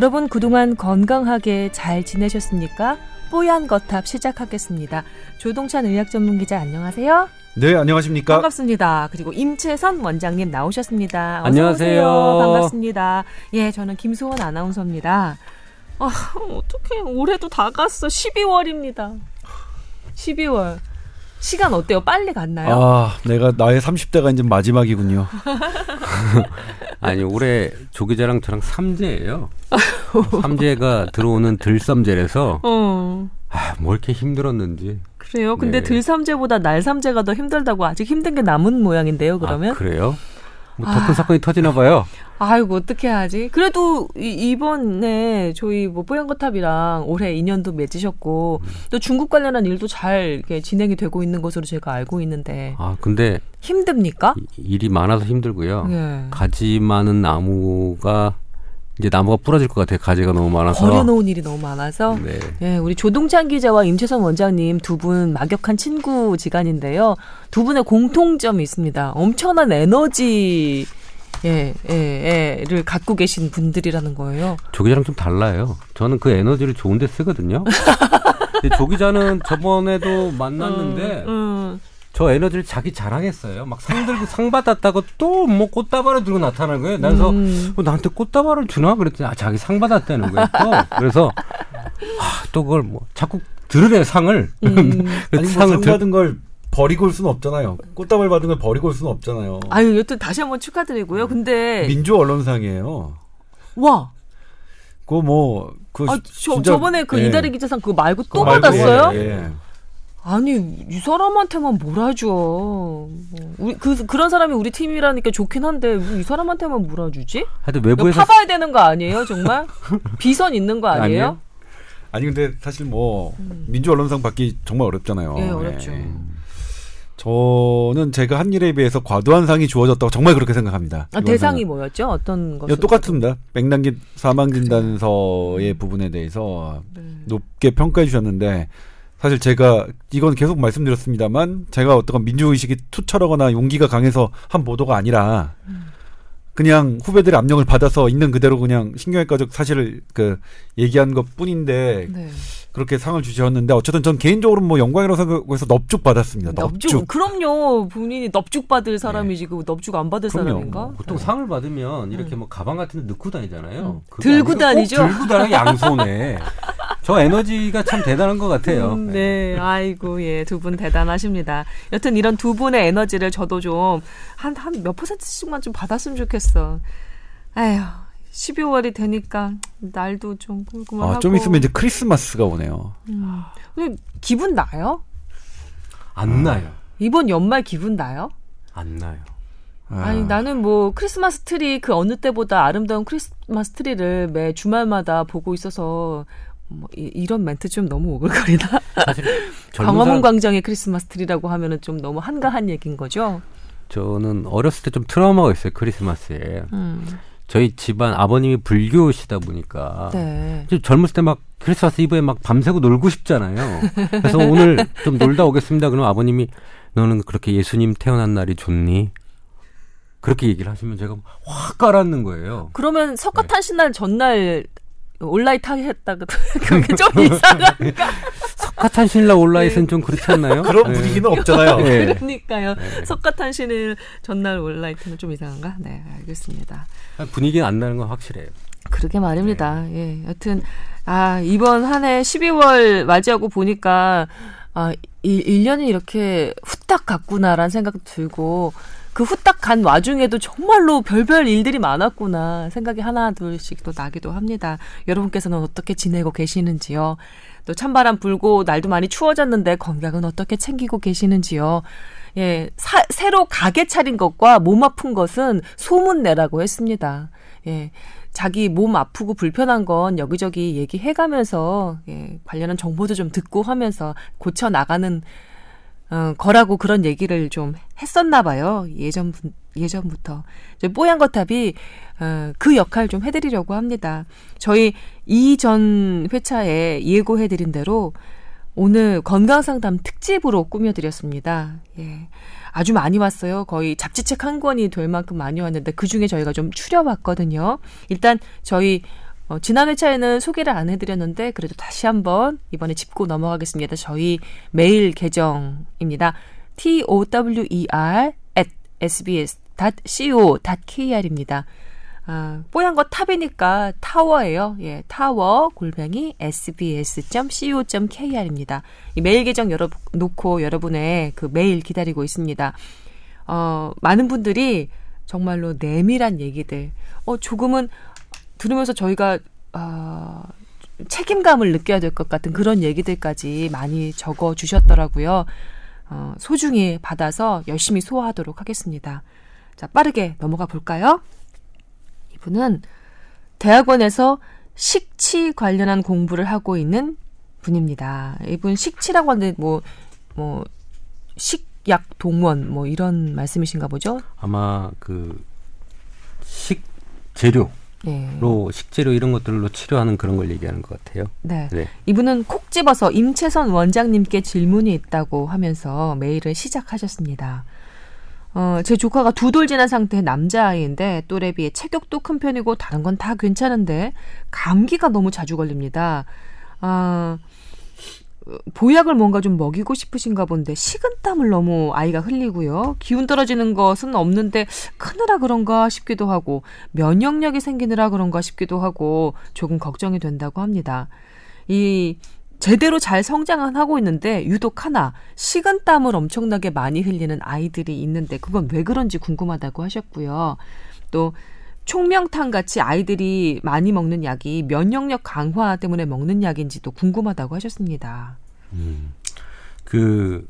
여러분 그동안 건강하게 잘 지내셨습니까? 뽀얀 거탑 시작하겠습니다. 조동찬 의학 전문 기자 안녕하세요. 네, 안녕하십니까? 반갑습니다. 그리고 임채선 원장님 나오셨습니다. 어서 안녕하세요. 오세요. 반갑습니다. 예, 저는 김수원 아나운서입니다. 아, 어떡해. 올해도 다 갔어. 12월입니다. 12월. 시간 어때요? 빨리 갔나요? 아, 내가 나의 30대가 이제 마지막이군요. 아니 올해 조기자랑 저랑 삼재예요. 삼재가 들어오는 들삼재라서 어. 아, 뭐 이렇게 힘들었는지. 그래요? 근데 네. 들삼재보다 날삼재가 더 힘들다고 아직 힘든 게 남은 모양인데요, 그러면? 아, 그래요? 뭐더큰 아. 사건이 터지나 봐요. 아이고 어떻게 하지? 그래도 이, 번에 저희 뭐 뽀얀거탑이랑 올해 인연도 맺으셨고 또 중국 관련한 일도 잘 진행이 되고 있는 것으로 제가 알고 있는데 아 근데 힘듭니까? 이- 일이 많아서 힘들고요. 예. 가지 많은 나무가 이제 나무가 부러질 것 같아요. 가지가 너무 많아서. 버려놓은 일이 너무 많아서 네. 예, 우리 조동찬 기자와 임채선 원장님 두 분 막역한 친구 지간인데요. 두 분의 공통점이 있습니다. 엄청난 에너지 예, 예, 를 갖고 계신 분들이라는 거예요. 조 기자랑 좀 달라요. 저는 그 에너지를 좋은 데 쓰거든요. 근데 조기자는 저번에도 만났는데 음, 저 에너지를 자기 자랑했어요. 막 상 들고 상 받았다고 또 뭐 꽃다발을 들고 나타나는 거예요. 그래서 음. 어, 나한테 꽃다발을 주나 그랬더니 아, 자기 상 받았다는 거예요. 또. 그래서 아, 또 그걸 뭐 자꾸 들으래 상을. 음. 그래서 아니, 뭐상 들- 받은 걸 버리고 올 수는 없잖아요. 꽃다발 받은 걸 버리고 올 수는 없잖아요. 아유, 여튼 다시 한번 축하드리고요. 근데 민주 언론상이에요. 와, 그거 뭐, 그 아, 저, 진짜- 저번에 그 예. 이다리 기자상 그거 말고 또 그거 말고, 받았어요? 예, 예. 아니 이 사람한테만 뭘 하죠? 뭐, 우리 그 그런 사람이 우리 팀이라니까 좋긴 한데 왜이 사람한테만 뭘 해주지? 하여튼 외부에서 파봐야 되는 거 아니에요, 정말? 비선 있는 거 아니에요? 아니에요? 아니 근데 사실 뭐 민주 언론상 받기 정말 어렵잖아요. 예, 어렵죠. 저는 제가 한 일에 비해서 과도한 상이 주어졌다고 정말 그렇게 생각합니다. 아, 대상이 상은. 뭐였죠? 어떤 것? 야, 똑같습니다. 백남기 사망 진단서의 부분에 대해서 네. 높게 평가해 주셨는데 사실 제가 이건 계속 말씀드렸습니다만 제가 어떤 민주의식이 투철하거나 용기가 강해서 한 보도가 아니라 그냥 후배들의 압력을 받아서 있는 그대로 그냥 신경외과적 사실을 그 얘기한 것 뿐인데 네. 그렇게 상을 주셨는데 어쨌든 전 개인적으로 뭐 영광이라고 생각해서 넙죽 받았습니다. 넙죽. 넙죽. 그럼요. 본인이 넙죽 받을 사람이지 그 넙죽 안 받을 그럼요. 사람인가? 보통 상을 받으면 이렇게 뭐 가방 같은 데 넣고 다니잖아요. 음. 그게 들고 다니죠? 들고 다니고 양손에. 저 에너지가 참 대단한 것 같아요. 음, 네, 아이고, 예, 두 분 대단하십니다. 여튼 이런 두 분의 에너지를 저도 좀, 한, 한 몇 퍼센트씩만 좀 받았으면 좋겠어. 아휴, 12월이 되니까, 날도 좀 꿀꿀하고. 아, 좀 있으면 이제 크리스마스가 오네요. 음. 근데 기분 나요? 안 나요. 이번 연말 기분 나요? 안 나요. 아, 아니, 나는 뭐, 크리스마스 트리, 그 어느 때보다 아름다운 크리스마스 트리를 매 주말마다 보고 있어서, 뭐, 이런 멘트 좀 너무 젊은 광화문 사람, 광장의 크리스마스 트리라고 하면은 좀 너무 한가한 얘기인 거죠? 저는 어렸을 때 좀 트라우마가 있어요. 크리스마스에. 음. 저희 집안 아버님이 불교시다 보니까 네. 좀 젊었을 때 막 크리스마스 이브에 막 밤새고 놀고 싶잖아요. 그래서 오늘 좀 놀다 오겠습니다. 그럼 아버님이 너는 그렇게 예수님 태어난 날이 좋니? 그렇게 얘기를 하시면 제가 확 깔았는 거예요. 그러면 네. 석가탄신날 전날 온라인 타겠다 그게 좀 이상하니까 석가탄신라 온라인은 좀 그렇지 않나요? 그런 네. 분위기는 없잖아요. 네. 그러니까요. 석가탄신일 전날 온라인은 좀 이상한가? 네, 알겠습니다. 분위기는 안 나는 건 확실해요. 그러게 말입니다. 예. 여튼 아, 이번 한 해 12월 맞이하고 보니까 아, 일, 1년이 이렇게 후딱 갔구나라는 생각도 들고 그 후딱 간 와중에도 정말로 별별 일들이 많았구나 생각이 하나 둘씩 또 나기도 합니다. 여러분께서는 어떻게 지내고 계시는지요? 또 찬바람 불고 날도 많이 추워졌는데 건강은 어떻게 챙기고 계시는지요? 예, 사- 새로 가게 차린 것과 몸 아픈 것은 소문 내라고 했습니다. 예, 자기 몸 아프고 불편한 건 여기저기 얘기해가면서 예, 관련한 정보도 좀 듣고 하면서 고쳐 나가는 어, 거라고 그런 얘기를 좀 했었나 봐요. 예전 예전부터 저희 뽀얀 거탑이 어, 그 역할 좀 해드리려고 합니다. 저희 이전 회차에 예고해드린 대로 오늘 건강 상담 특집으로 꾸며드렸습니다. 예. 아주 많이 왔어요. 거의 잡지책 한 권이 될 만큼 많이 왔는데 그 중에 저희가 좀 추려봤거든요. 일단 저희 어, 지난 회차에는 소개를 안 해드렸는데 그래도 다시 한번 이번에 짚고 넘어가겠습니다. 저희 메일 계정입니다. t o w e r at sbs.co.kr입니다. 아, 뽀얀 거 탑이니까 타워예요. 예, 타워 골뱅이 sbs.co.kr입니다. 이 메일 계정 열어 놓고 여러분의 그 메일 기다리고 있습니다. 어, 많은 분들이 정말로 내밀한 얘기들, 어, 조금은 들으면서 저희가 어, 책임감을 느껴야 될 것 같은 그런 얘기들까지 많이 적어 주셨더라고요. 어, 소중히 받아서 열심히 소화하도록 하겠습니다. 자, 빠르게 넘어가 볼까요? 이분은 대학원에서 식치 관련한 공부를 하고 있는 분입니다. 이분 식치라고 하는데 뭐, 뭐, 식약 동원 뭐 이런 말씀이신가 보죠? 아마 그 식재료 네. 로 식재료 이런 것들로 치료하는 그런 걸 얘기하는 것 같아요. 네. 네. 이분은 콕 집어서 임채선 원장님께 질문이 있다고 하면서 메일을 시작하셨습니다. 어, 제 조카가 두 돌 지난 상태의 남자아이인데 또래 비해 체격도 큰 편이고 다른 건 다 괜찮은데 감기가 너무 자주 걸립니다. 아, 보약을 뭔가 좀 먹이고 싶으신가 본데 식은땀을 너무 아이가 흘리고요. 기운 떨어지는 것은 없는데 크느라 그런가 싶기도 하고 면역력이 생기느라 그런가 싶기도 하고 조금 걱정이 된다고 합니다. 이 제대로 잘 성장은 하고 있는데 유독 하나 식은땀을 엄청나게 많이 흘리는 아이들이 있는데 그건 왜 그런지 궁금하다고 하셨고요. 또 총명탕 같이 아이들이 많이 먹는 약이 면역력 강화 때문에 먹는 약인지도 궁금하다고 하셨습니다. 음. 그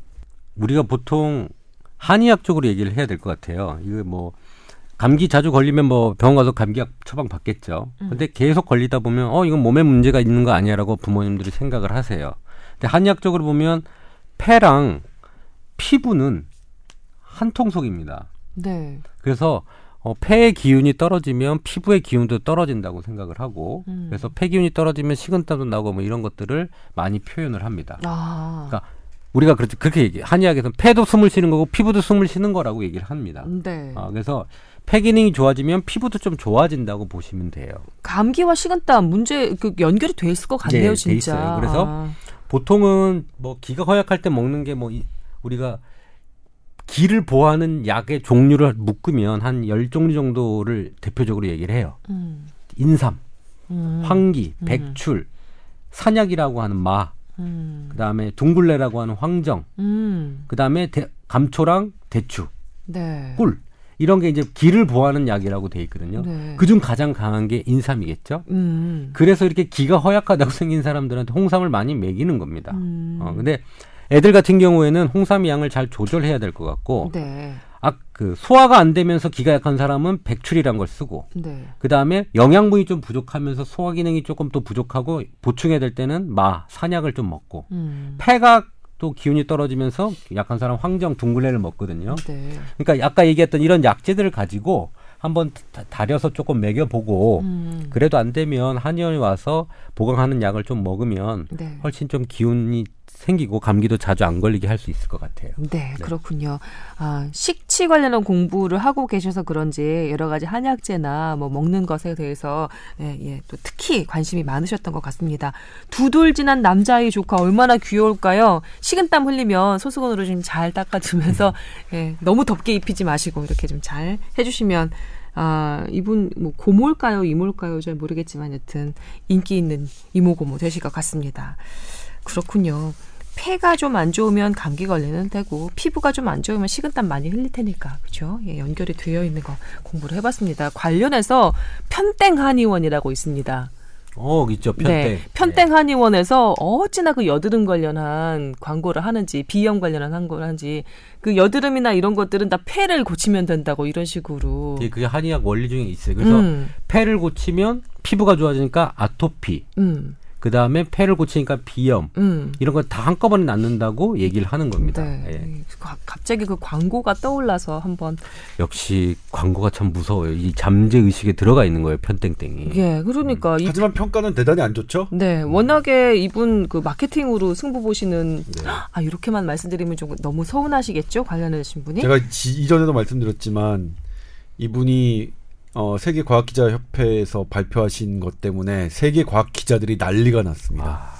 우리가 보통 한의학 쪽으로 얘기를 해야 될 것 같아요. 이거 뭐 감기 자주 걸리면 뭐 병원 가서 감기약 처방 받겠죠. 근데 계속 걸리다 보면 어 이건 몸에 문제가 있는 거 아니야라고 부모님들이 생각을 하세요. 근데 한의학적으로 보면 폐랑 피부는 한 통속입니다. 네. 그래서 어, 폐의 기운이 떨어지면 피부의 기운도 떨어진다고 생각을 하고 음. 그래서 폐 기운이 떨어지면 식은땀도 나고 뭐 이런 것들을 많이 표현을 합니다. 아. 그러니까 우리가 그렇게 그렇게 얘기 한의학에서는 폐도 숨을 쉬는 거고 피부도 숨을 쉬는 거라고 얘기를 합니다. 네. 아, 그래서 폐 기능이 좋아지면 피부도 좀 좋아진다고 보시면 돼요. 감기와 식은땀 문제 그 연결이 돼 있을 것 같네요, 네, 돼 진짜. 있어요. 그래서 아. 보통은 뭐 기가 허약할 때 먹는 게 뭐 우리가 기를 보호하는 약의 종류를 묶으면 한 열 종류 정도를 대표적으로 얘기를 해요. 음. 인삼, 음. 황기, 음. 백출, 산약이라고 하는 마, 음. 그다음에 둥글레라고 하는 황정, 음. 그다음에 대- 감초랑 대추, 네. 꿀 이런 게 이제 기를 보호하는 약이라고 돼 있거든요. 네. 그중 가장 강한 게 인삼이겠죠. 음. 그래서 이렇게 기가 허약하다고 생긴 사람들한테 홍삼을 많이 먹이는 겁니다. 음. 어, 근데 애들 같은 경우에는 홍삼 양을 잘 조절해야 될 것 같고, 네. 아, 그 소화가 안 되면서 기가 약한 사람은 백출이란 걸 쓰고, 네. 그 다음에 영양분이 좀 부족하면서 소화 기능이 조금 또 부족하고 보충해야 될 때는 마, 산약을 좀 먹고, 음. 폐가 또 기운이 떨어지면서 약한 사람 황정, 둥글레를 먹거든요. 네. 그러니까 아까 얘기했던 이런 약재들을 가지고 한번 다- 다려서 조금 먹여보고, 음. 그래도 안 되면 한의원에 와서 보강하는 약을 좀 먹으면 네. 훨씬 좀 기운이 생기고 감기도 자주 안 걸리게 할 수 있을 것 같아요. 네, 그렇군요. 아, 식치 관련한 공부를 하고 계셔서 그런지 여러 가지 한약재나 뭐 먹는 것에 대해서 예, 예, 또 특히 관심이 많으셨던 것 같습니다. 두돌 지난 남자아이 조카 얼마나 귀여울까요? 식은땀 흘리면 소수건으로 좀 잘 닦아주면서 예, 너무 덥게 입히지 마시고 이렇게 좀 잘 해주시면 아, 이분 뭐 고모일까요, 이모일까요? 잘 모르겠지만 여튼 인기 있는 이모 고모 되실 것 같습니다. 그렇군요. 폐가 좀 안 좋으면 감기 걸리는 되고 피부가 좀 안 좋으면 식은땀 많이 흘릴 테니까 그죠? 예, 연결이 되어 있는 거 공부를 해봤습니다. 관련해서 편땡 한의원이라고 있습니다. 어, 있죠. 편땡. 네, 편땡 한의원에서 어찌나 그 여드름 관련한 광고를 하는지 비염 관련한 광고를 하는지 그 여드름이나 이런 것들은 다 폐를 고치면 된다고 이런 식으로. 예, 그게 한의학 원리 중에 있어요. 그래서 음, 폐를 고치면 피부가 좋아지니까 아토피, 음, 그 다음에 폐를 고치니까 비염, 음. 이런 거다 한꺼번에 낫는다고 얘기를 하는 겁니다. 네. 예. 가- 갑자기 그 광고가 떠올라서 한번 역시 광고가 참 무서워요. 이 잠재 의식에 들어가 있는 거예요. 편땡땡이. 예 그러니까 이 하지만 평가는 대단히 안 좋죠. 네, 워낙에 이분 그 마케팅으로 승부 보시는 네. 아 이렇게만 말씀드리면 좀 너무 서운하시겠죠 관련하신 분이. 제가 지- 이전에도 말씀드렸지만 이분이 어, 세계 과학 기자 협회에서 발표하신 것 때문에 세계 과학 기자들이 난리가 났습니다. 아,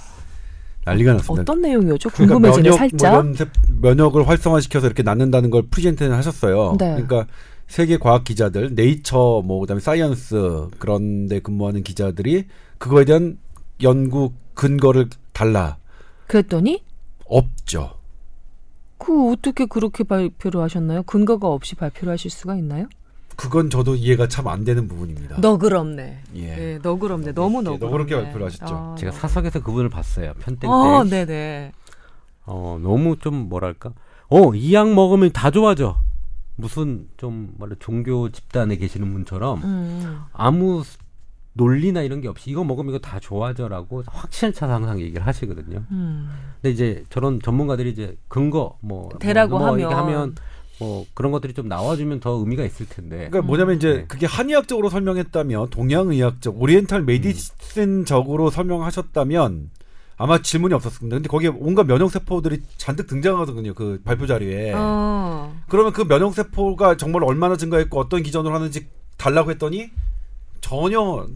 난리가 났습니다. 어떤 내용이었죠? 그러니까 궁금해지네 면역, 살짝. 뭐 면역을 활성화시켜서 이렇게 낫는다는 걸 프레젠테이션을 하셨어요. 네. 그러니까 세계 과학 기자들, 네이처, 뭐 그다음에 사이언스 그런 데 근무하는 기자들이 그거에 대한 연구 근거를 달라 그랬더니 없죠. 그 어떻게 그렇게 발표를 하셨나요? 근거가 없이 발표를 하실 수가 있나요? 그건 저도 이해가 참 안 되는 부분입니다. 너그럽네. 예. 예, 너그럽네. 너무 예, 너그럽네. 너그럽게 발표를 하셨죠. 아, 제가 사석에서 그분을 봤어요. 편땡 때. 어, 네네. 어, 너무 좀 뭐랄까. 어, 이 약 먹으면 다 좋아져. 무슨 좀 뭐라 종교 집단에 계시는 분처럼 음. 아무 논리나 이런 게 없이 이거 먹으면 이거 다 좋아져라고 확신을 차서 항상 얘기를 하시거든요. 음. 근데 이제 저런 전문가들이 이제 근거 뭐 대라고 뭐, 뭐. 하면 뭐 그런 것들이 좀 나와주면 더 의미가 있을 텐데. 그러니까 뭐냐면 이제 네. 그게 한의학적으로 설명했다면 동양의학적 오리엔탈 메디슨적으로 설명하셨다면 아마 질문이 없었을 겁니다. 근데 거기에 온갖 면역 세포들이 잔뜩 등장하거든요. 그 발표 자료에. 어. 그러면 그 면역 세포가 정말 얼마나 증가했고 어떤 기전으로 하는지 달라고 했더니 전혀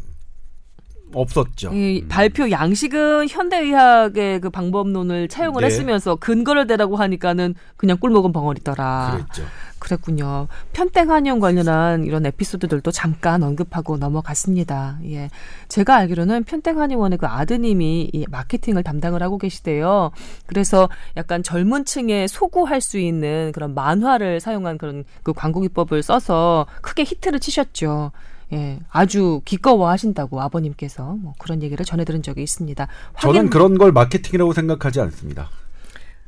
없었죠. 이 발표 양식은 현대의학의 그 방법론을 차용을 네. 했으면서 근거를 대라고 하니까는 그냥 꿀 먹은 벙어리더라. 그랬죠. 그랬군요. 편땡 한의원 관련한 이런 에피소드들도 잠깐 언급하고 넘어갔습니다. 예. 제가 알기로는 편땡 한의원의 그 아드님이 이 마케팅을 담당을 하고 계시대요. 그래서 약간 젊은 층에 소구할 수 있는 그런 만화를 사용한 그런 그 광고 기법을 써서 크게 히트를 치셨죠. 예. 아주 기꺼워 하신다고 아버님께서 뭐 그런 얘기를 전해 들은 적이 있습니다. 저는 확인- 그런 걸 마케팅이라고 생각하지 않습니다.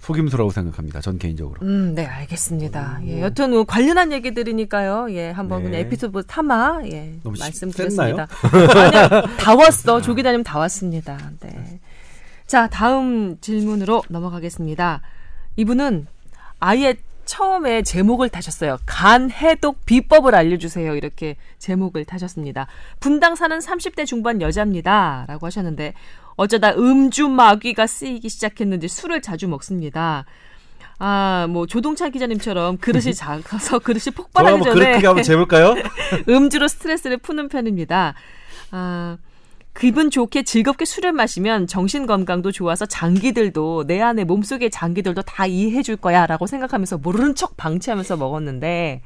속임수라고 생각합니다. 전 개인적으로. 음, 네, 알겠습니다. 예, 여튼 뭐 관련한 얘기들이니까요. 예, 한번 네. 그냥 에피소드 삼아 예, 말씀드렸습니다. 아니요, 다 왔어. 조기 다님 다 왔습니다. 네. 자, 다음 질문으로 넘어가겠습니다. 이분은 아예 처음에 제목을 타셨어요. 간 해독 비법을 알려주세요. 이렇게 제목을 타셨습니다. 분당 사는 30대 중반 여자입니다. 라고 하셨는데, 어쩌다 음주 마귀가 쓰이기 시작했는지 술을 자주 먹습니다. 아, 뭐, 조동찬 기자님처럼 그릇이 작아서 그릇이 폭발하기 뭐 전에 그렇게 한번 재볼까요? 음주로 스트레스를 푸는 편입니다. 아, 기분 좋게 즐겁게 술을 마시면 정신 건강도 좋아서 장기들도 내 안에 몸속의 장기들도 다 이해해 줄 거야라고 생각하면서 모르는 척 방치하면서 먹었는데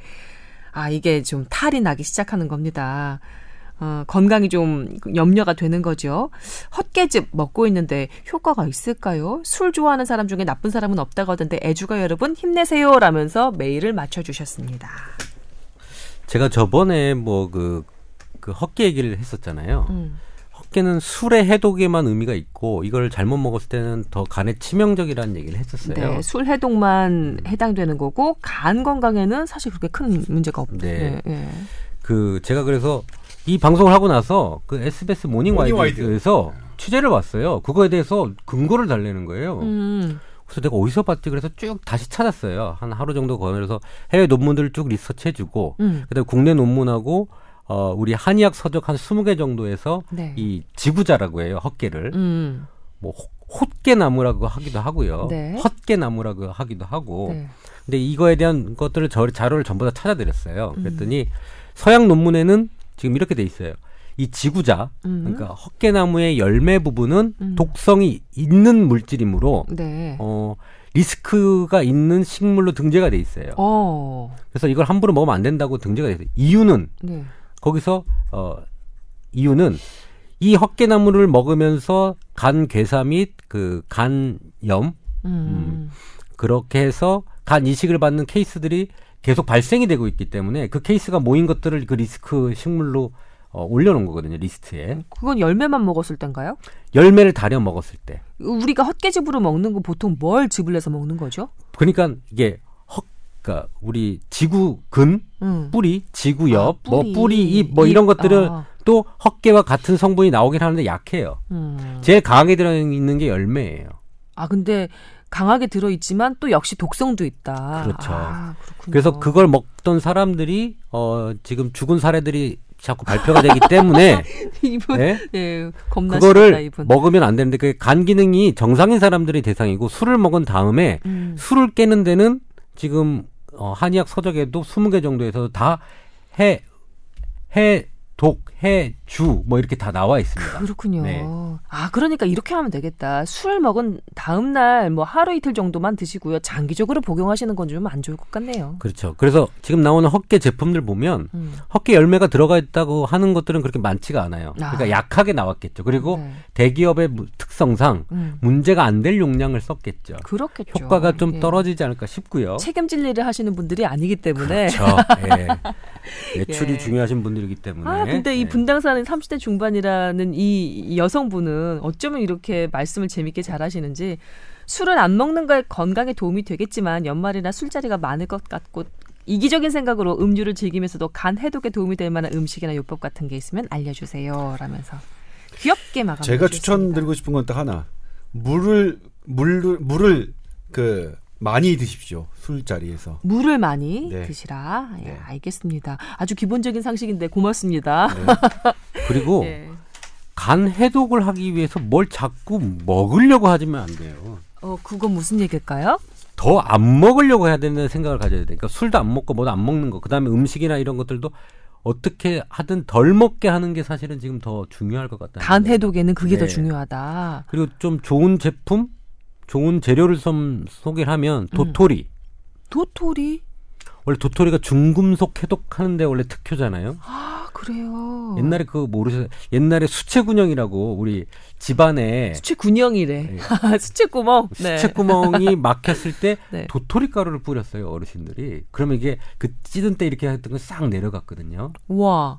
아 이게 좀 탈이 나기 시작하는 겁니다. 어, 건강이 좀 염려가 되는 거죠. 헛개즙 먹고 있는데 효과가 있을까요? 술 좋아하는 사람 중에 나쁜 사람은 없다고 하던데 애주가 여러분 힘내세요 라면서 메일을 맞춰주셨습니다. 제가 저번에 뭐 그 그 헛개 얘기를 했었잖아요. 음. 헛개는 술의 해독에만 의미가 있고 이걸 잘못 먹었을 때는 더 간에 치명적이라는 얘기를 했었어요. 네, 술 해독만 해당되는 거고 간 건강에는 사실 그렇게 큰 문제가 없. 네. 네. 네. 그 제가 그래서 이 방송을 하고 나서 그 SBS 모닝 모닝 와이드에서 취재를 왔어요. 그거에 대해서 근거를 달라는 거예요. 음, 그래서 내가 어디서 봤지? 그래서 쭉 다시 찾았어요. 한 하루 정도 걸려서 해외 논문들을 쭉 리서치해주고 음. 그다음에 국내 논문하고 어 우리 한의학 서적 한 20개 정도에서 네. 이 지구자라고 해요. 헛개를 음, 뭐 호- 헛개나무라고 하기도 하고요. 네. 헛개나무라고 하기도 하고. 네. 근데 이거에 대한 것들을 저 자료를 전부 다 찾아드렸어요. 음. 그랬더니 서양 논문에는 지금 이렇게 돼 있어요. 이 지구자, 음. 그러니까 헛개나무의 열매 부분은 음. 독성이 있는 물질이므로 네. 어 리스크가 있는 식물로 등재가 돼 있어요. 어, 그래서 이걸 함부로 먹으면 안 된다고 등재가 돼 있어요. 이유는 네. 거기서 어 이유는 이 헛개나무를 먹으면서 간 괴사 및 그 간염 음, 그렇게 해서 간 이식을 받는 케이스들이 계속 발생이 되고 있기 때문에 그 케이스가 모인 것들을 그 리스크 식물로 어, 올려놓은 거거든요 리스트에 그건 열매만 먹었을 땐가요? 열매를 다려 먹었을 때 우리가 헛개즙으로 먹는 거 보통 뭘 즙을 내서 먹는 거죠? 그러니까 이게 헛 그러니까 우리 지구 근 음. 뿌리 지구 옆 아, 뭐 뿌리. 뿌리 잎뭐 잎, 이런 것들은 아. 또 헛개와 같은 성분이 나오긴 하는데 약해요 음. 제일 강하게 들어있는 게 열매예요 아 근데 강하게 들어 있지만 또 역시 독성도 있다. 그렇죠. 아. 그래서 그걸 먹던 사람들이 어 지금 죽은 사례들이 자꾸 발표가 되기 때문에 이분 네? 예, 겁나시다 그거를 이분. 먹으면 안 되는데 그 간 기능이 정상인 사람들이 대상이고 술을 먹은 다음에 음. 술을 깨는 데는 지금 어, 한의학 서적에도 20개 정도에서 다 해 해, 독, 해, 주, 뭐 이렇게 다 나와 있습니다. 그렇군요. 네. 아, 그러니까 이렇게 하면 되겠다. 술 먹은 다음 날 뭐 하루 이틀 정도만 드시고요. 장기적으로 복용하시는 건 좀 안 좋을 것 같네요. 그렇죠. 그래서 지금 나오는 헛개 제품들 보면 음. 헛개 열매가 들어가 있다고 하는 것들은 그렇게 많지가 않아요. 그러니까 아. 약하게 나왔겠죠. 그리고 네. 대기업의 무- 특성상 음. 문제가 안 될 용량을 썼겠죠. 그렇겠죠. 효과가 좀 예. 떨어지지 않을까 싶고요. 책임질 일을 하시는 분들이 아니기 때문에. 그렇죠. 예. 매출이 예. 중요하신 분들이기 때문에. 아, 근데 이 예. 분당사는 30대 중반이라는 이 여성분은 어쩌면 이렇게 말씀을 재밌게 잘 하시는지 술은 안 먹는 거에 건강에 도움이 되겠지만 연말이나 술자리가 많을 것 같고 이기적인 생각으로 음주를 즐기면서도 간 해독에 도움이 될 만한 음식이나 요법 같은 게 있으면 알려주세요. 라면서 귀엽게 마감. 제가 추천드리고 싶은 건 딱 하나. 물을 물을 물을 그 많이 드십시오. 술자리에서. 물을 많이 네. 드시라. 예, 네. 알겠습니다. 아주 기본적인 상식인데 고맙습니다. 그리고 예. 간 해독을 하기 위해서 뭘 자꾸 먹으려고 하지면 안 돼요. 어, 그건 무슨 얘기일까요? 더 안 먹으려고 해야 된다는 생각을 가져야 돼. 그러니까 술도 안 먹고 뭐도 안 먹는 거. 그다음에 음식이나 이런 것들도 어떻게 하든 덜 먹게 하는 게 사실은 지금 더 중요할 것 같다. 간 해독에는 그게 더 네. 중요하다. 그리고 좀 좋은 제품, 좋은 재료를 좀 소개를 하면 음. 도토리. 도토리? 원래 도토리가 중금속 해독하는데 원래 특효잖아요. 아, 그래요. 옛날에 그거 모르셨어요? 옛날에 수채군형이라고 우리 집안에 수채 군형이래. 네. 수채 구멍. 네. 수채구멍이 막혔을 때 네. 도토리 가루를 뿌렸어요 어르신들이. 그러면 이게 그 찌든 때 이렇게 했던 건 싹 내려갔거든요. 와.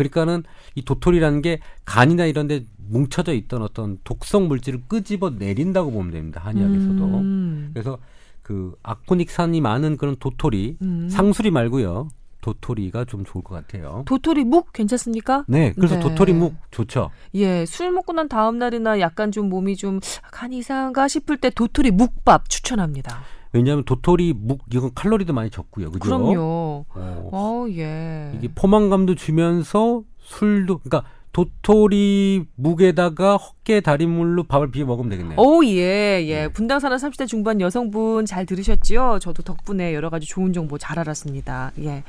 그러니까는 이 도토리라는 게 간이나 이런 데 뭉쳐져 있던 어떤 독성 물질을 끄집어 내린다고 보면 됩니다 한의학에서도. 음. 그래서 그 아코닉산이 많은 그런 도토리, 음. 상수리 말고요. 도토리가 좀 좋을 것 같아요. 도토리 묵 괜찮습니까? 네, 그래서 네. 도토리 묵 좋죠. 예, 술 먹고 난 다음 날이나 약간 좀 몸이 좀 간이 이상한가 싶을 때 도토리 묵밥 추천합니다. 왜냐하면 도토리 묵 이건 칼로리도 많이 적고요, 그죠? 그럼요. 어, 어, 예. 이게 포만감도 주면서 술도 그러니까 도토리 묵에다가 헛개 다리물로 밥을 비벼 먹으면 되겠네요. 오, 예, 예. 네. 분당 사는 30대 중반 여성분 잘 들으셨지요? 저도 덕분에 여러 가지 좋은 정보 잘 알았습니다. 예.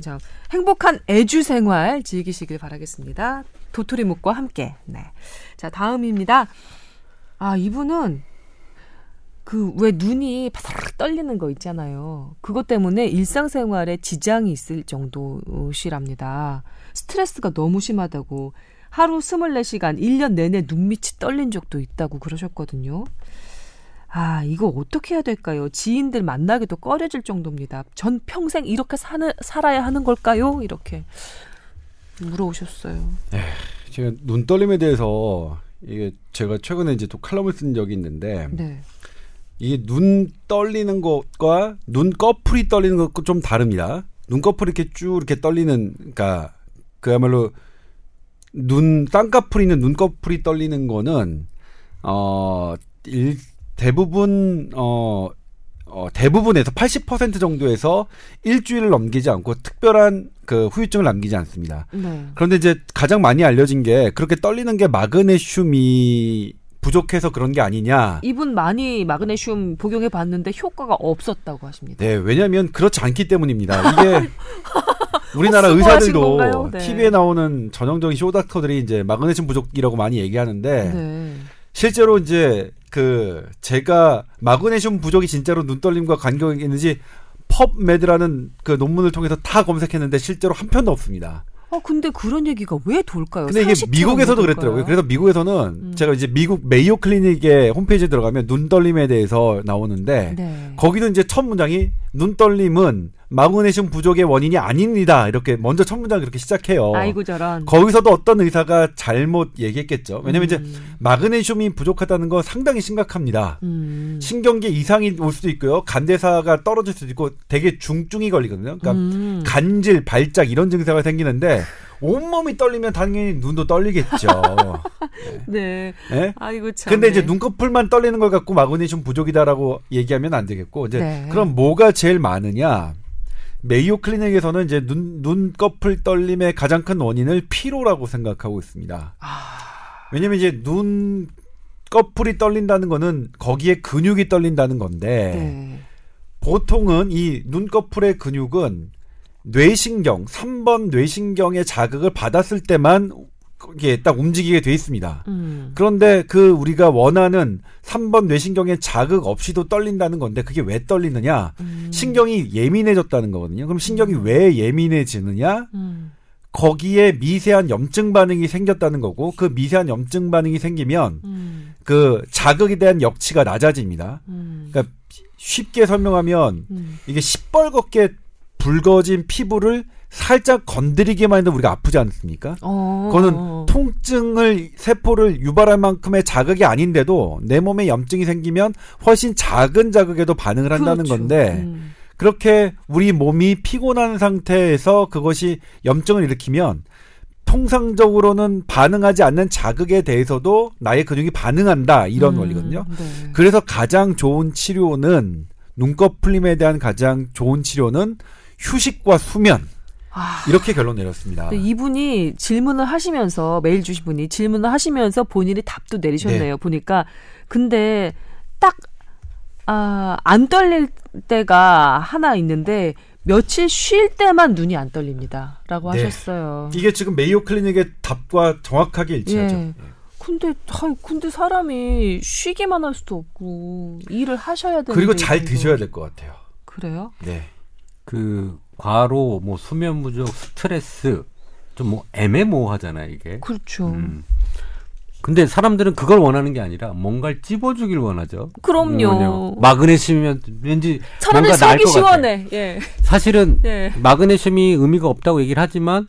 자, 행복한 애주 생활 즐기시길 바라겠습니다. 도토리 묵과 함께. 네. 자, 다음입니다. 아, 이분은 그 왜 눈이 바삭 떨리는 거 있잖아요. 그것 때문에 일상생활에 지장이 있을 정도시랍니다. 스트레스가 너무 심하다고 하루 24시간 1년 내내 눈밑이 떨린 적도 있다고 그러셨거든요. 아, 이거 어떻게 해야 될까요? 지인들 만나기도 꺼려질 정도입니다. 전 평생 이렇게 사는, 살아야 하는 걸까요? 이렇게 물어오셨어요. 제가 눈 떨림에 대해서 이게 제가 최근에 이제 또 칼럼을 쓴 적이 있는데 네. 이게 눈 떨리는 것과 눈 꺼풀이 떨리는 것과 좀 다릅니다. 눈 꺼풀이 이렇게 쭉 이렇게 떨리는 그러니까 그야말로 눈 쌍꺼풀 있는 눈꺼풀이 떨리는 거는 어 일, 대부분 어, 어 대부분에서 80% 정도에서 일주일을 넘기지 않고 특별한 그 후유증을 남기지 않습니다. 네. 그런데 이제 가장 많이 알려진 게 그렇게 떨리는 게 마그네슘이 부족해서 그런 게 아니냐. 이분 많이 마그네슘 복용해 봤는데 효과가 없었다고 하십니다. 네, 왜냐하면 그렇지 않기 때문입니다. 이게 우리나라? 의사들도 네. TV에 나오는 전형적인 쇼닥터들이 이제 마그네슘 부족이라고 많이 얘기하는데 네. 실제로 이제 그 제가 마그네슘 부족이 진짜로 눈떨림과 관계가 있는지 펍메드라는 그 논문을 통해서 다 검색했는데 실제로 한 편도 없습니다. 어, 근데 그런 얘기가 왜 돌까요? 근데 이게 미국에서도 왜 그랬더라고요. 그래서 미국에서는 음. 제가 이제 미국 메이오 클리닉의 홈페이지에 들어가면 눈떨림에 대해서 나오는데 네. 거기도 이제 첫 문장이 눈떨림은 마그네슘 부족의 원인이 아닙니다. 이렇게 먼저 첫 문장 그렇게 시작해요. 아이고 저런. 거기서도 어떤 의사가 잘못 얘기했겠죠. 왜냐면 이제 음. 마그네슘이 부족하다는 건 상당히 심각합니다. 음. 신경계 이상이 올 수도 있고요. 간대사가 떨어질 수도 있고 되게 중증이 걸리거든요. 그러니까 음. 간질, 발작 이런 증세가 생기는데 온몸이 떨리면 당연히 눈도 떨리겠죠. 네. 예? 아이고 참. 근데 이제 네. 눈꺼풀만 떨리는 걸 갖고 마그네슘 부족이다라고 얘기하면 안 되겠고 이제 네. 그럼 뭐가 제일 많으냐? 메이오 클리닉에서는 이제 눈 눈꺼풀 떨림의 가장 큰 원인을 피로라고 생각하고 있습니다. 아. 왜냐면 이제 눈 꺼풀이 떨린다는 거는 거기에 근육이 떨린다는 건데 네. 보통은 이 눈꺼풀의 근육은 뇌신경, 3번 뇌신경의 자극을 받았을 때만 이게 딱 움직이게 돼 있습니다. 음. 그런데 그 우리가 원하는 3번 뇌신경의 자극 없이도 떨린다는 건데 그게 왜 떨리느냐? 음. 신경이 예민해졌다는 거거든요. 그럼 신경이 왜 예민해지느냐? 음. 거기에 미세한 염증 반응이 생겼다는 거고 그 미세한 염증 반응이 생기면 음. 그 자극에 대한 역치가 낮아집니다. 음. 그러니까 쉽게 설명하면 음. 이게 시뻘겋게 붉어진 피부를 살짝 건드리기만 해도 우리가 아프지 않습니까? 어. 그거는 통증을 세포를 유발할 만큼의 자극이 아닌데도 내 몸에 염증이 생기면 훨씬 작은 자극에도 반응을 한다는 그렇죠. 건데 음. 그렇게 우리 몸이 피곤한 상태에서 그것이 염증을 일으키면 통상적으로는 반응하지 않는 자극에 대해서도 나의 근육이 반응한다 이런 음. 원리거든요. 네. 그래서 가장 좋은 치료는 눈꺼풀림에 대한 가장 좋은 치료는 휴식과 수면 아. 이렇게 결론 내렸습니다. 이분이 질문을 하시면서 메일 주신 분이 질문을 하시면서 본인이 답도 내리셨네요. 보니까 근데 딱 아, 안 떨릴 때가 하나 있는데 며칠 쉴 때만 눈이 안 떨립니다 라고 네. 하셨어요. 이게 지금 메이오 클리닉의 답과 정확하게 일치하죠. 예. 근데 아, 근데 사람이 쉬기만 할 수도 없고 일을 하셔야 되는데 그리고 잘. 드셔야 될 것 같아요. 그래요? 네. 그 과로 뭐 수면 부족 스트레스 좀 뭐 애매모호하잖아요 이게 그렇죠. 음. 근데 사람들은 그걸 원하는 게 아니라 뭔가를 찝어주길 원하죠 그럼요. 뭐냐, 마그네슘이면 왠지 뭔가 나을 것. 시원해. 예. 사실은 예. 마그네슘이 의미가 없다고 얘기를 하지만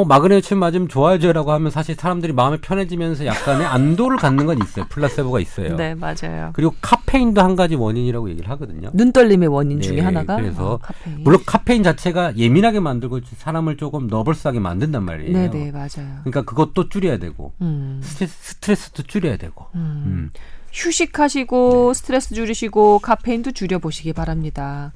어 마그네슘 맞으면 좋아져라고 하면 사실 사람들이 마음이 편해지면서 약간의 안도를 갖는 건 있어요 플라세보가 있어요 네, 맞아요. 그리고 카페인도 한 가지 원인이라고 얘기를 하거든요 눈떨림의 원인 중에 네, 하나가 그래서 어, 카페인. 물론 카페인 자체가 예민하게 만들고 사람을 조금 nervous하게 만든단 말이에요. 네, 네, 맞아요. 그러니까 그것도 줄여야 되고 음. 스트레스, 스트레스도 줄여야 되고. 음. 음. 휴식하시고 스트레스 줄이시고 카페인도 줄여 보시기 바랍니다.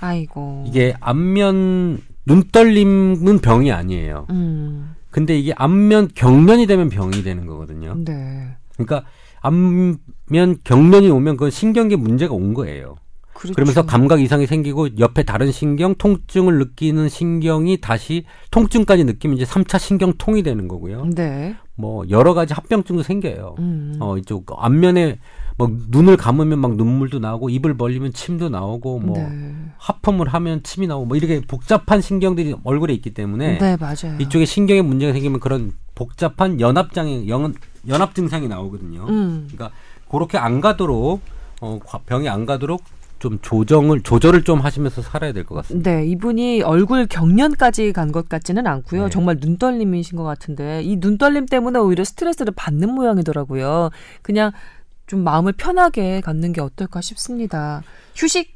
아이고. 이게 안면 눈떨림은 병이 아니에요. 음. 근데 이게 안면 경련이 되면 병이 되는 거거든요. 네. 그러니까 안면 경련이 오면 그건 신경계 문제가 온 거예요. 그렇죠. 그러면서 감각 이상이 생기고 옆에 다른 신경, 통증을 느끼는 신경이 다시 통증까지 느끼면 이제 3차 신경통이 되는 거고요. 네. 뭐 여러 가지 합병증도 생겨요. 음. 어 이쪽 앞면에 막 눈을 감으면 막 눈물도 나오고 입을 벌리면 침도 나오고 뭐 네. 하품을 하면 침이 나오고 뭐 이렇게 복잡한 신경들이 얼굴에 있기 때문에 네, 맞아요. 이쪽에 신경에 문제가 생기면 그런 복잡한 연합 장애 연, 연합 증상이 나오거든요. 음. 그러니까 그렇게 안 가도록 어 과- 병이 안 가도록 좀 조정을 조절을 좀 하시면서 살아야 될 것 같습니다. 네, 이분이 얼굴 경련까지 간 것 같지는 않고요. 네. 정말 눈떨림이신 것 같은데 이 눈떨림 때문에 오히려 스트레스를 받는 모양이더라고요. 그냥 좀 마음을 편하게 갖는 게 어떨까 싶습니다. 휴식,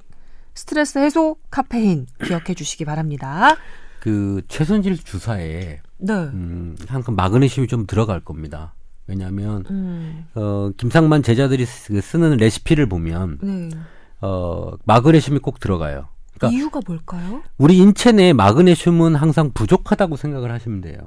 스트레스 해소, 카페인 기억해 주시기 바랍니다. 그 최순실 주사에 네. 음, 항상 마그네슘이 좀 들어갈 겁니다. 왜냐하면 음, 어, 김상만 제자들이 쓰- 쓰는 레시피를 보면 네. 어, 마그네슘이 꼭 들어가요. 그러니까 이유가 뭘까요? 우리 인체 내에 마그네슘은 항상 부족하다고 생각을 하시면 돼요.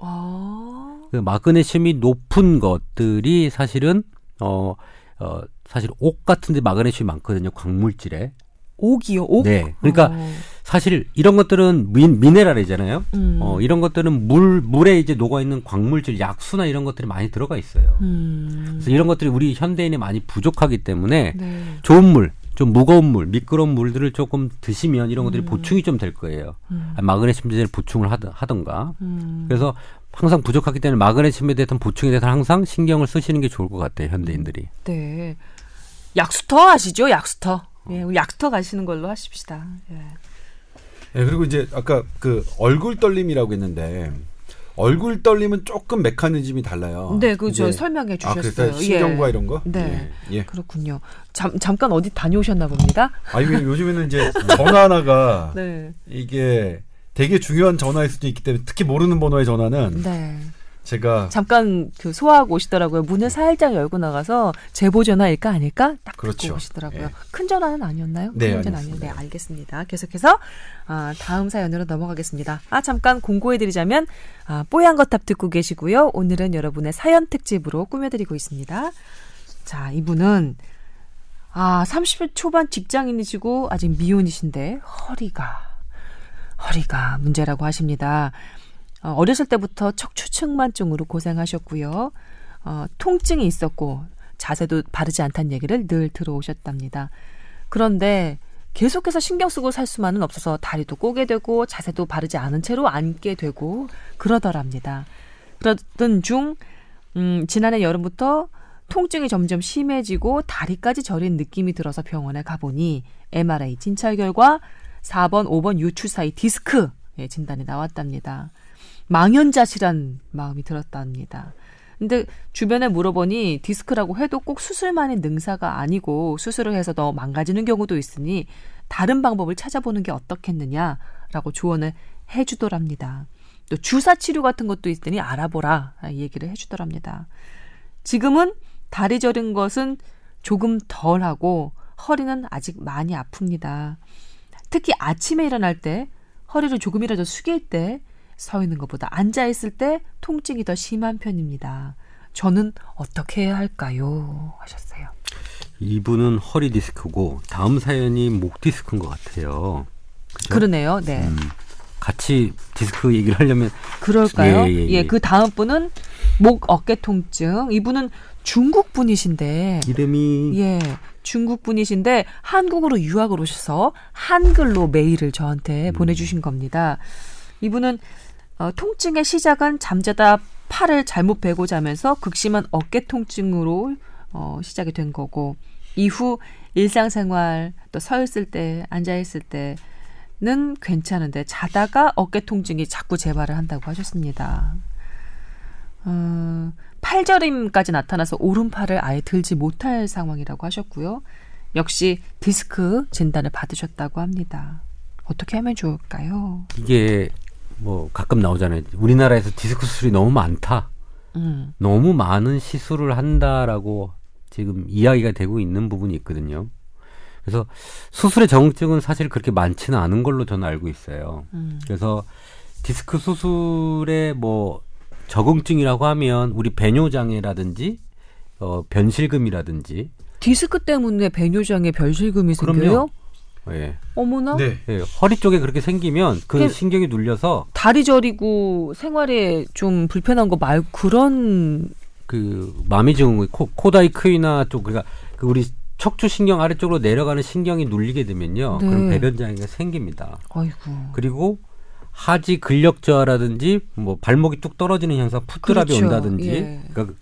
아, 그 마그네슘이 높은 것들이 사실은 어, 어, 사실 옥 같은데 마그네슘이 많거든요. 광물질에. 옥이요, 옥? 네. 그러니까 어, 사실 이런 것들은 민, 미네랄이잖아요. 음. 어, 이런 것들은 물, 물에 이제 녹아 있는 광물질, 약수나 이런 것들이 많이 들어가 있어요. 음, 그래서 이런 것들이 우리 현대인에 많이 부족하기 때문에 네. 좋은 물, 좀 무거운 물, 미끄러운 물들을 조금 드시면 이런 것들이 음. 보충이 좀 될 거예요. 음, 아, 마그네슘 제제를 보충을 하던, 하던가. 음. 그래서 항상 부족하기 때문에 마그네슘에 대한 보충에 대해서 항상 신경을 쓰시는 게 좋을 것 같아요, 현대인들이. 네. 약수터 아시죠? 약수터. 예, 우리 약수터 가시는 걸로 하십시다. 예. 네, 그리고 이제 아까 그 얼굴 떨림이라고 했는데 얼굴 떨림은 조금 메커니즘이 달라요. 네, 그저 설명해 아, 주셨어요. 그래서 신경과 예. 이런 거? 네. 예. 예. 그렇군요. 잠, 잠깐 어디 다녀오셨나 봅니다. 아니 왜 요즘에는 이제 전화 하나가 네. 이게 되게 중요한 전화일 수도 있기 때문에 특히 모르는 번호의 전화는 네. 제가 잠깐 그 소화하고 오시더라고요. 문을 살짝 열고 나가서 제보 전화일까 아닐까 딱 그렇죠. 듣고 오시더라고요. 예. 큰 전화는 아니었나요? 네, 큰 전화 아니었습니다. 아니었 네, 알겠습니다. 계속해서 아, 다음 사연으로 넘어가겠습니다. 아 잠깐 공고해드리자면 아, 뽀얀 거탑 듣고 계시고요. 오늘은 여러분의 사연 특집으로 꾸며드리고 있습니다. 자 이분은 아 30대 초반 직장인이시고 아직 미혼이신데 허리가 허리가 문제라고 하십니다. 어, 어렸을 때부터 척추측만증으로 고생하셨고요. 어, 통증이 있었고 자세도 바르지 않다는 얘기를 늘 들어오셨답니다. 그런데 계속해서 신경 쓰고 살 수만은 없어서 다리도 꼬게 되고 자세도 바르지 않은 채로 앉게 되고 그러더랍니다. 그러던 중 음, 지난해 여름부터 통증이 점점 심해지고 다리까지 저린 느낌이 들어서 병원에 가보니 MRI 진찰 결과 4번, 5번 유추 사이 디스크 예, 진단이 나왔답니다. 망연자실한 마음이 들었답니다. 근데 주변에 물어보니 디스크라고 해도 꼭 수술만의 능사가 아니고 수술을 해서 더 망가지는 경우도 있으니 다른 방법을 찾아보는 게 어떻겠느냐라고 조언을 해주더랍니다. 또 주사 치료 같은 것도 있으니 알아보라 얘기를 해주더랍니다. 지금은 다리 저린 것은 조금 덜 하고 허리는 아직 많이 아픕니다. 특히 아침에 일어날 때 허리를 조금이라도 숙일 때 서 있는 것보다 앉아 있을 때 통증이 더 심한 편입니다. 저는 어떻게 해야 할까요? 하셨어요. 이분은 허리 디스크고 다음 사연이 목 디스크인 것 같아요. 그죠? 그러네요. 네. 음, 같이 디스크 얘기를 하려면 그럴까요? 예, 예, 예. 그 다음 분은 목 어깨 통증. 이분은 중국 분이신데 이름이 예. 중국 분이신데 한국으로 유학을 오셔서 한글로 메일을 저한테 보내 주신 겁니다. 이분은 어, 통증의 시작은 잠자다 팔을 잘못 베고 자면서 극심한 어깨 통증으로 어, 시작이 된 거고 이후 일상생활 또 서 있을 때 앉아 있을 때는 괜찮은데 자다가 어깨 통증이 자꾸 재발을 한다고 하셨습니다. 어, 팔저림까지 나타나서 오른팔을 아예 들지 못할 상황이라고 하셨고요. 역시 디스크 진단을 받으셨다고 합니다. 어떻게 하면 좋을까요? 이게 뭐 가끔 나오잖아요. 우리나라에서 디스크 수술이 너무 많다. 음, 너무 많은 시술을 한다라고 지금 이야기가 되고 있는 부분이 있거든요. 그래서 수술의 정증은 사실 그렇게 많지는 않은 걸로 저는 알고 있어요. 음. 그래서 디스크 수술의 뭐 적응증이라고 하면 우리 배뇨 장애라든지 어 변실금이라든지 디스크 때문에 배뇨장에 별실금이 그럼요. 생겨요? 예. 어머나. 네. 예, 허리 쪽에 그렇게 생기면 그 신경이 눌려서 다리 저리고 생활에 좀 불편한 거 말고 그런 그 마미 증후 코, 코다이크이나 쪽 그러니까 그 우리 척추 신경 아래쪽으로 내려가는 신경이 눌리게 되면요. 네. 그럼 배변 장애가 생깁니다. 아이고. 그리고 하지 근력 저하라든지 뭐 발목이 뚝 떨어지는 현상 푸드랍이 그렇죠. 온다든지 예. 그러니까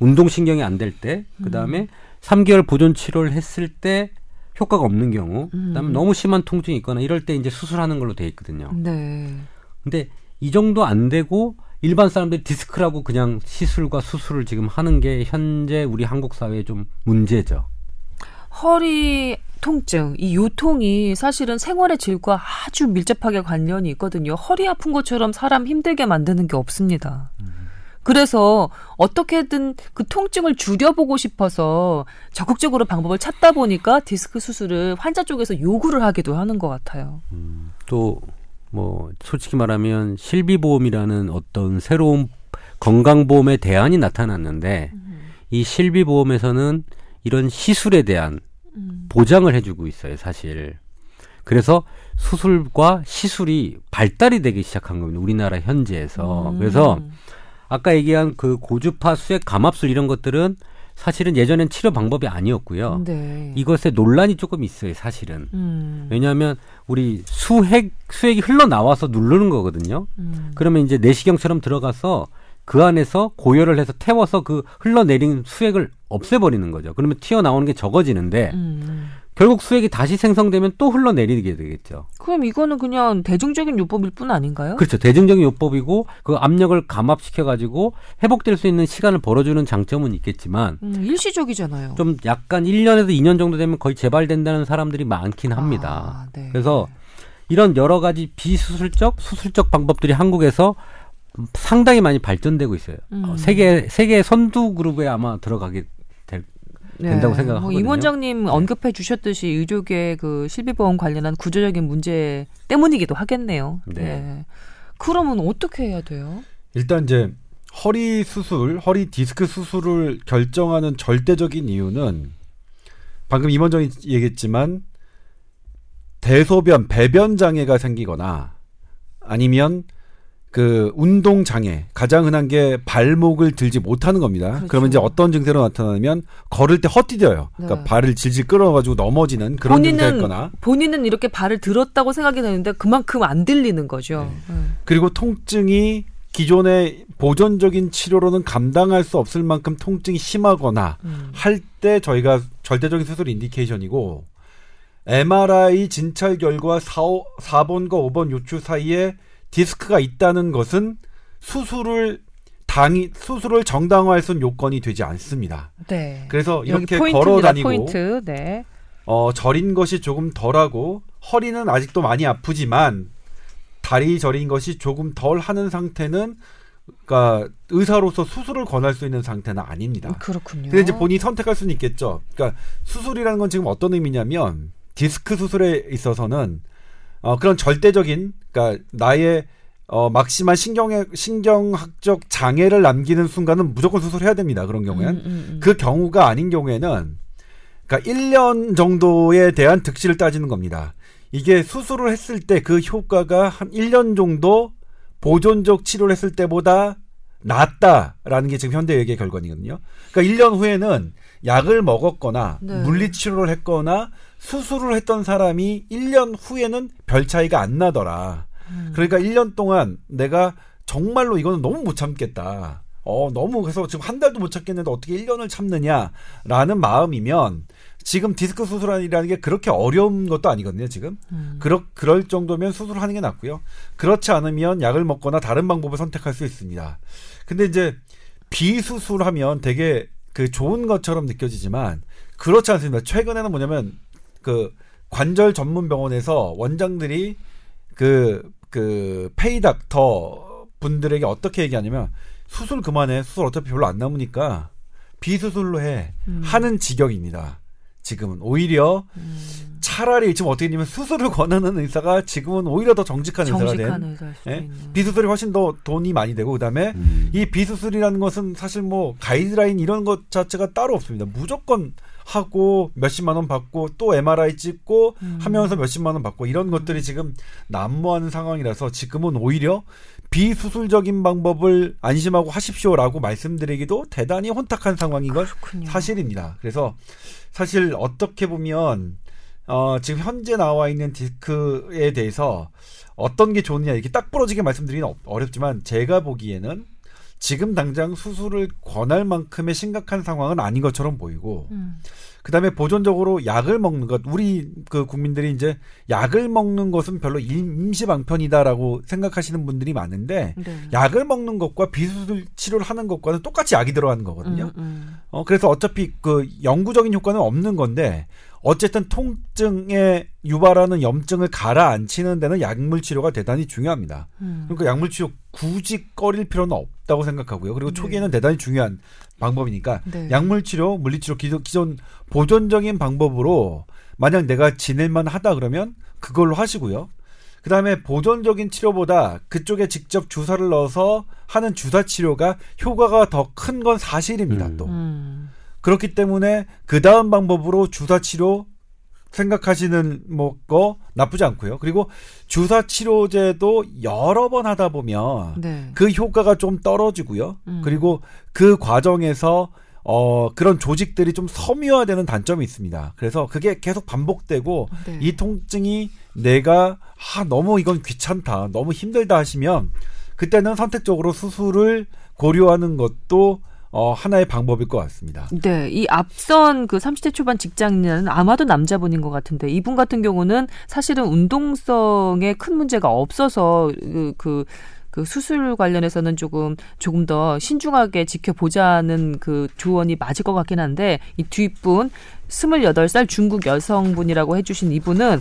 운동 신경이 안 될 때 그다음에 음. 3개월 보존 치료를 했을 때 효과가 없는 경우 음. 그다음에 너무 심한 통증이 있거나 이럴 때 이제 수술하는 걸로 돼 있거든요. 네. 근데 이 정도 안 되고 일반 사람들이 디스크라고 그냥 시술과 수술을 지금 하는 게 현재 우리 한국 사회의 좀 문제죠. 허리 통증, 이 요통이 사실은 생활의 질과 아주 밀접하게 관련이 있거든요. 허리 아픈 것처럼 사람 힘들게 만드는 게 없습니다. 그래서 어떻게든 그 통증을 줄여보고 싶어서 적극적으로 방법을 찾다 보니까 디스크 수술을 환자 쪽에서 요구를 하기도 하는 것 같아요. 또뭐 솔직히 말하면 실비보험이라는 어떤 새로운 건강보험의 대안이 나타났는데 이 실비보험에서는 이런 시술에 대한 보장을 해주고 있어요, 사실. 그래서 수술과 시술이 발달이 되기 시작한 겁니다. 우리나라 현지에서. 음. 그래서 아까 얘기한 그 고주파 수액 감압술 이런 것들은 사실은 예전엔 치료 방법이 아니었고요. 네. 이것에 논란이 조금 있어요, 사실은. 음. 왜냐하면 우리 수액 수액이 흘러 나와서 누르는 거거든요. 음. 그러면 이제 내시경처럼 들어가서 그 안에서 고열을 해서 태워서 그 흘러내린 수액을 없애버리는 거죠. 그러면 튀어나오는 게 적어지는데 음. 결국 수액이 다시 생성되면 또 흘러내리게 되겠죠. 그럼 이거는 그냥 대중적인 요법일 뿐 아닌가요? 그렇죠. 대중적인 요법이고 그 압력을 감압시켜 가지고 회복될 수 있는 시간을 벌어주는 장점은 있겠지만 음, 일시적이잖아요. 좀 약간 1년에서 2년 정도 되면 거의 재발된다는 사람들이 많긴 합니다. 아, 네. 그래서 이런 여러 가지 비수술적, 수술적 방법들이 한국에서 상당히 많이 발전되고 있어요. 음. 어, 세계 세계 선두 그룹에 아마 들어가게 될 된다고 생각하거든요. 뭐 임 원장님 언급해 주셨듯이 의료계 그 실비보험 관련한 구조적인 문제 때문이기도 하겠네요. 네. 예. 그러면 어떻게 해야 돼요? 일단 이제 허리 수술, 허리 디스크 수술을 결정하는 절대적인 이유는 방금 임원장이 얘기했지만 대소변, 배변 장애가 생기거나 아니면 그 운동 장애 가장 흔한 게 발목을 들지 못하는 겁니다. 그렇죠. 그러면 이제 어떤 증세로 나타나냐면 걸을 때 헛디뎌요. 그러니까 네. 발을 질질 끌어가지고 넘어지는 그런 본인은 증세였거나 본인은 이렇게 발을 들었다고 생각이 되는데 그만큼 안 들리는 거죠. 음. 그리고 통증이 기존의 보존적인 치료로는 감당할 수 없을 만큼 통증이 심하거나 음. 할때 저희가 절대적인 수술 인디케이션이고 MRI 진찰 결과 4, 4번과 5번 요추 사이에 디스크가 있다는 것은 수술을 당이 수술을 정당화할 수 있는 요건이 되지 않습니다. 네. 그래서 이렇게. 걸어 다니고 포인트. 네. 어, 저린 것이 조금 덜하고 허리는 아직도 많이 아프지만 다리 저린 것이 조금 덜 하는 상태는 그러니까 의사로서 수술을 권할 수 있는 상태는 아닙니다. 그렇군요. 근데 이제 본인이 선택할 수는 있겠죠. 그러니까 수술이라는 건 지금 어떤 의미냐면 디스크 수술에 있어서는 어, 그런 절대적인 그러니까 나의 어, 막심한 신경의 신경학적 장애를 남기는 순간은 무조건 수술해야 됩니다. 그런 경우엔 음, 음, 음. 그 경우가 아닌 경우에는 그러니까 1년 정도에 대한 득실을 따지는 겁니다. 이게 수술을 했을 때 그 효과가 한 1년 정도 보존적 치료를 했을 때보다 낫다라는 게 지금 현대 의학의 결론이거든요. 그러니까 1년 후에는 약을 먹었거나 네. 물리치료를 했거나 수술을 했던 사람이 1년 후에는 별 차이가 안 나더라. 음. 그러니까 1년 동안 내가 정말로 이거는 너무 못 참겠다. 어, 너무 그래서 지금 한 달도 못 참겠는데 어떻게 1년을 참느냐라는 마음이면 지금 디스크 수술이라는 게 그렇게 어려운 것도 아니거든요, 지금. 음. 그러, 그럴 정도면 수술하는 게 낫고요. 그렇지 않으면 약을 먹거나 다른 방법을 선택할 수 있습니다. 근데 이제 비수술하면 되게 그 좋은 것처럼 느껴지지만 그렇지 않습니다. 최근에는 뭐냐면 그 관절 전문 병원에서 원장들이 그, 그 페이 닥터 분들에게 어떻게 얘기하냐면 수술 그만해. 수술 어차피 별로 안 남으니까 비수술로 해. 음. 하는 지경입니다. 지금은 오히려 음. 차라리 지금 어떻게 되냐면 수술을 권하는 의사가 지금은 오히려 더 정직한 의사가 정직한 된 의사일 수도 예? 비수술이 훨씬 더 돈이 많이 되고 그다음에 음. 이 비수술이라는 것은 사실 뭐 가이드라인 이런 것 자체가 따로 없습니다. 무조건 하고 몇십만 원 받고 또 MRI 찍고 음. 하면서 몇십만 원 받고 이런 것들이 지금 난무하는 상황이라서 지금은 오히려 비수술적인 방법을 안심하고 하십시오라고 말씀드리기도 대단히 혼탁한 상황인 건 그렇군요. 사실입니다. 그래서 사실 어떻게 보면 어, 지금 현재 나와 있는 디스크에 대해서 어떤 게 좋느냐 이렇게 딱 부러지게 말씀드리기는 어- 어렵지만 제가 보기에는 지금 당장 수술을 권할 만큼의 심각한 상황은 아닌 것처럼 보이고 음. 그다음에 보존적으로 약을 먹는 것 우리 그 국민들이 이제 약을 먹는 것은 별로 임시 방편이다라고 생각하시는 분들이 많은데 네. 약을 먹는 것과 비수술 치료를 하는 것과는 똑같이 약이 들어가는 거거든요. 음, 음. 어, 그래서 어차피 그 영구적인 효과는 없는 건데, 어쨌든 통증에 유발하는 염증을 가라앉히는 데는 약물 치료가 대단히 중요합니다. 음. 그러니까 약물 치료 굳이 꺼릴 필요는 없다고 생각하고요. 그리고 네. 초기에는 대단히 중요한 방법이니까, 네. 약물 치료, 물리 치료, 기존, 기존 보존적인 방법으로 만약 내가 지낼만 하다 그러면 그걸로 하시고요. 그 다음에 보존적인 치료보다 그쪽에 직접 주사를 넣어서 하는 주사 치료가 효과가 더 큰 건 사실입니다, 음. 또. 음. 그렇기 때문에 그 다음 방법으로 주사 치료 생각하시는 뭐거 나쁘지 않고요. 그리고 주사 치료제도 여러 번 하다 보면 네. 그 효과가 좀 떨어지고요. 음. 그리고 그 과정에서 어 그런 조직들이 좀 섬유화되는 단점이 있습니다. 그래서 그게 계속 반복되고 네. 이 통증이 내가 아 너무 이건 귀찮다, 너무 힘들다 하시면 그때는 선택적으로 수술을 고려하는 것도 어 하나의 방법일 것 같습니다. 네, 이 앞선 그 30대 초반 직장인은 아마도 남자분인 것 같은데 이분 같은 경우는 사실은 운동성에 큰 문제가 없어서 그, 그, 그 수술 관련해서는 조금 조금 더 신중하게 지켜보자는 그 조언이 맞을 것 같긴 한데 이 뒷분 28살 중국 여성분이라고 해주신 이분은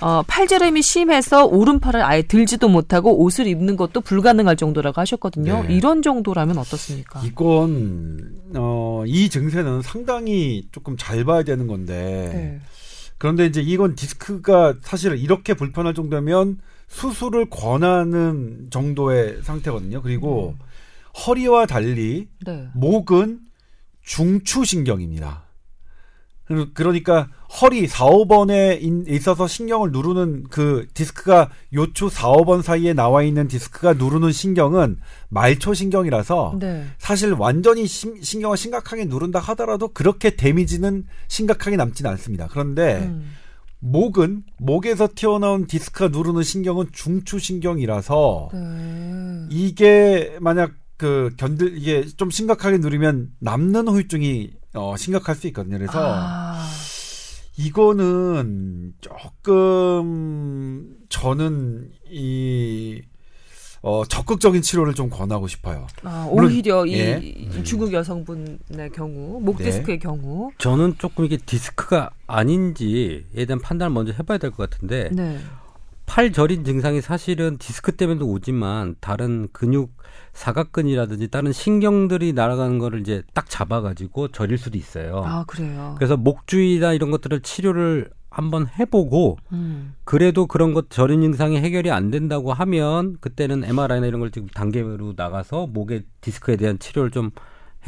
어, 팔저림이 심해서 오른팔을 아예 들지도 못하고 옷을 입는 것도 불가능할 정도라고 하셨거든요. 네. 이런 정도라면 어떻습니까? 이건 어, 이 증세는 상당히 조금 잘 봐야 되는 건데 네. 그런데 이제 이건 디스크가 사실 이렇게 불편할 정도면 수술을 권하는 정도의 상태거든요. 그리고 허리와 달리 네. 목은 중추신경입니다. 그러니까 허리 4, 5번에 있어서 신경을 누르는 그 디스크가 요추 4, 5번 사이에 나와 있는 디스크가 누르는 신경은 말초 신경이라서 네. 사실 완전히 심, 신경을 심각하게 누른다 하더라도 그렇게 데미지는 심각하게 남지는 않습니다. 그런데 음. 목은 목에서 튀어나온 디스크가 누르는 신경은 중추 신경이라서 네. 이게 만약 그 견딜 이게 좀 심각하게 누르면 남는 후유증이 어 심각할 수 있거든요. 그래서 아. 이거는 조금 저는 이 어, 적극적인 치료를 좀 권하고 싶어요. 아, 물론- 오히려 이 예. 중국 여성분의 경우, 목 네. 디스크의 경우, 저는 조금 이게 디스크가 아닌지에 대한 판단을 먼저 해봐야 될 것 같은데 네, 팔 저린 증상이 사실은 디스크 때문에도 오지만 다른 근육 사각근이라든지 다른 신경들이 날아가는 거를 이제 딱 잡아가지고 저릴 수도 있어요. 아 그래요. 그래서 목주위나 이런 것들을 치료를 한번 해보고 음. 그래도 그런 것 저린 증상이 해결이 안 된다고 하면 그때는 MRI나 이런 걸 지금 단계로 나가서 목의 디스크에 대한 치료를 좀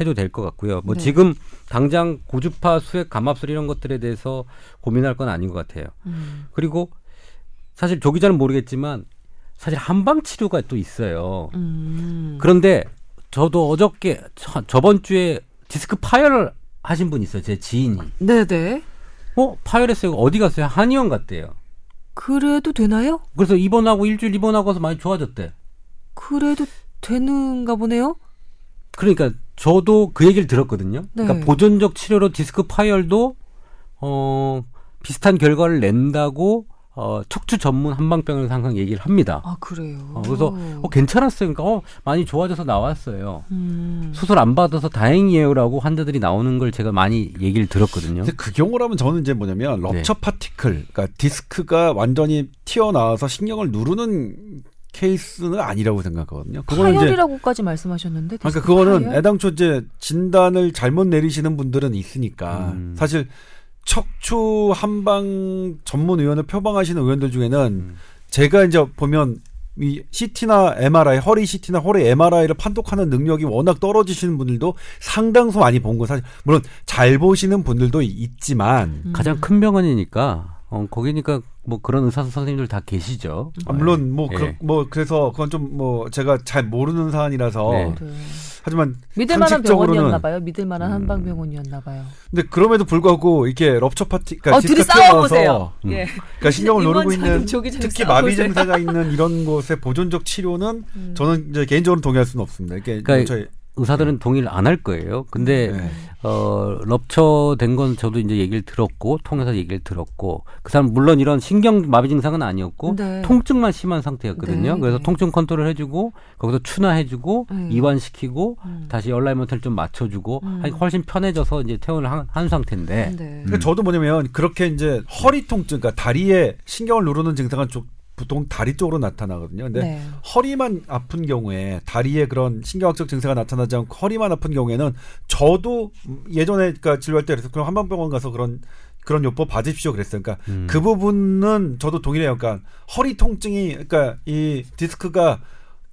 해도 될 것 같고요. 뭐 네. 지금 당장 고주파 수액 감압술 이런 것들에 대해서 고민할 건 아닌 것 같아요. 음. 그리고 사실 조 기자는 모르겠지만 사실 한방 치료가 또 있어요. 음. 그런데 저도 어저께 저, 저번 주에 디스크 파열을 하신 분 있어요. 제 지인이. 네네. 어 파열했어요. 어디 갔어요? 한의원 갔대요. 그래도 되나요? 그래서 입원하고 일주일 입원하고 와서 많이 좋아졌대. 그래도 되는가 보네요. 그러니까 저도 그 얘기를 들었거든요. 네. 그러니까 보존적 치료로 디스크 파열도 어 비슷한 결과를 낸다고 어 척추 전문 한방병원에서 항상 얘기를 합니다. 아 그래요. 어, 그래서 어, 괜찮았어요. 그러니까 어, 많이 좋아져서 나왔어요. 음. 수술 안 받아서 다행이에요 라고 환자들이 나오는 걸 제가 많이 얘기를 들었거든요. 근데 그 경우라면 저는 이제 뭐냐면 럽처 파티클, 그러니까 디스크가 완전히 튀어나와서 신경을 누르는 케이스는 아니라고 생각하거든요. 그거는 파열이라고까지 말씀하셨는데. 그러니까 그거는 파열? 애당초 이제 진단을 잘못 내리시는 분들은 있으니까 음. 사실 척추 한방 전문 의원을 표방하시는 의원들 중에는 음. 제가 이제 보면 이 CT나 MRI, 허리 CT나 허리 MRI를 판독하는 능력이 워낙 떨어지시는 분들도 상당수 많이 본거 사실 물론 잘 보시는 분들도 있지만 음. 가장 큰 병원이니까 어, 거기니까 뭐 그런 의사 선생님들 다 계시죠. 아, 물론 뭐, 예. 그, 뭐 그래서 그건 좀 뭐 제가 잘 모르는 사안이라서 네. 네. 하지만 믿을 만한 병원이었나 봐요. 믿을 만한 음. 한방병원이었나 봐요. 근데 그럼에도 불구하고 이렇게 rupture 파티 그러니까 어, 둘이 싸워 보세요. 튀어나와서 음. 예. 그러니까 신경을 이번 있는 특히 마비. 증세가 있는 이런 곳의 보존적 치료는 음. 저는 이제 개인적으로 동의할 수는 없습니다. 이게 그러니까 저희 의사들은 동의를 안 할 거예요. 근데 네. 어 rupture 된 건 저도 이제 얘기를 들었고 통해서 얘기를 들었고 그 사람 물론 이런 신경 마비 증상은 아니었고 네. 통증만 심한 상태였거든요. 네, 그래서 네. 통증 컨트롤 해주고 거기서 추나해주고 네. 이완시키고 음. 다시 alignment를 좀 맞춰주고 음. 하니 훨씬 편해져서 이제 퇴원을 한, 한 상태인데 네. 그러니까 저도 뭐냐면 그렇게 이제 허리 통증, 그러니까 다리에 신경을 누르는 증상은 좀 보통 다리 쪽으로 나타나거든요. 근데 네. 허리만 아픈 경우에 다리에 그런 신경학적 증세가 나타나지 않고 허리만 아픈 경우에는 저도 예전에 그러니까 진료할 때 그래서 그럼 한방병원 가서 그런 그런 요법 받으십시오 그랬어요. 그러니까 음. 그 부분은 저도 동일해요. 그러니까 허리 통증이 그러니까 이 디스크가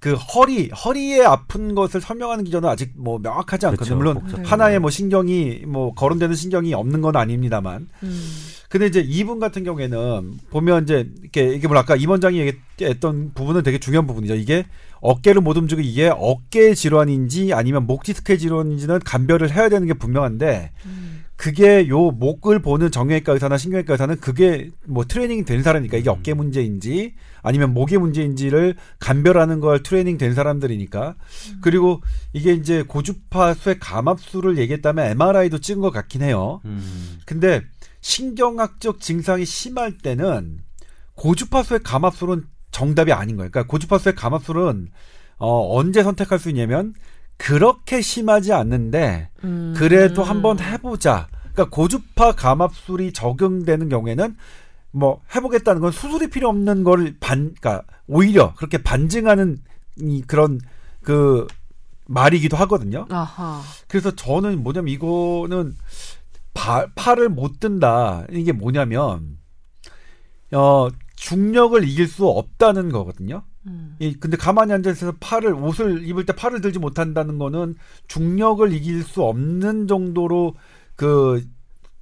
그 허리 허리에 아픈 것을 설명하는 기준은 아직 뭐 명확하지 않거든요. 그렇죠. 물론. 하나의 뭐 신경이 뭐 거론되는 신경이 없는 건 아닙니다만. 음. 근데 이제 이분 같은 경우에는 보면 이제 이렇게 이게 뭐 아까 임 원장이 얘기했던 부분은 되게 중요한 부분이죠. 이게 어깨를 못 움직이고 이게 어깨 질환인지 아니면 목 디스크 질환인지는 감별을 해야 되는 게 분명한데 음. 그게 요 목을 보는 정형외과 의사나 신경외과 의사는 그게 뭐 트레이닝 된 사람이니까 이게 어깨 문제인지 아니면 목의 문제인지를 감별하는 걸 트레이닝 된 사람들이니까 그리고 이게 이제 고주파 수의 감압수를 얘기했다면 MRI도 찍은 것 같긴 해요. 음. 근데 신경학적 증상이 심할 때는 고주파수의 감압술은 정답이 아닌 거예요. 그러니까 고주파수의 감압술은 어, 언제 선택할 수 있냐면 그렇게 심하지 않는데 음. 그래도 한번 해보자. 그러니까 고주파 감압술이 적용되는 경우에는 뭐 해보겠다는 건 수술이 필요 없는 걸 반, 그러니까 오히려 그렇게 반증하는 이 그런 그 말이기도 하거든요. 아하. 그래서 저는 뭐냐면 이거는 바, 팔을 못 든다. 이게 뭐냐면 어 중력을 이길 수 없다는 거거든요. 음. 이 근데 가만히 앉아 있어서 팔을 옷을 입을 때 팔을 들지 못한다는 거는 중력을 이길 수 없는 정도로 그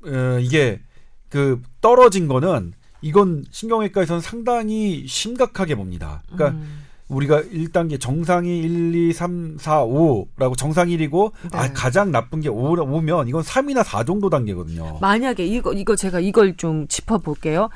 어, 이게 그 떨어진 거는 이건 신경외과에서는 상당히 심각하게 봅니다. 그러니까 음. 우리가 1단계 정상이 1, 2, 3, 4, 5라고 정상이 1이고 네. 아, 가장 나쁜 게 5, 5면 이건 3이나 4 정도 단계거든요. 만약에 이거 이거 제가 이걸 좀 짚어 볼게요.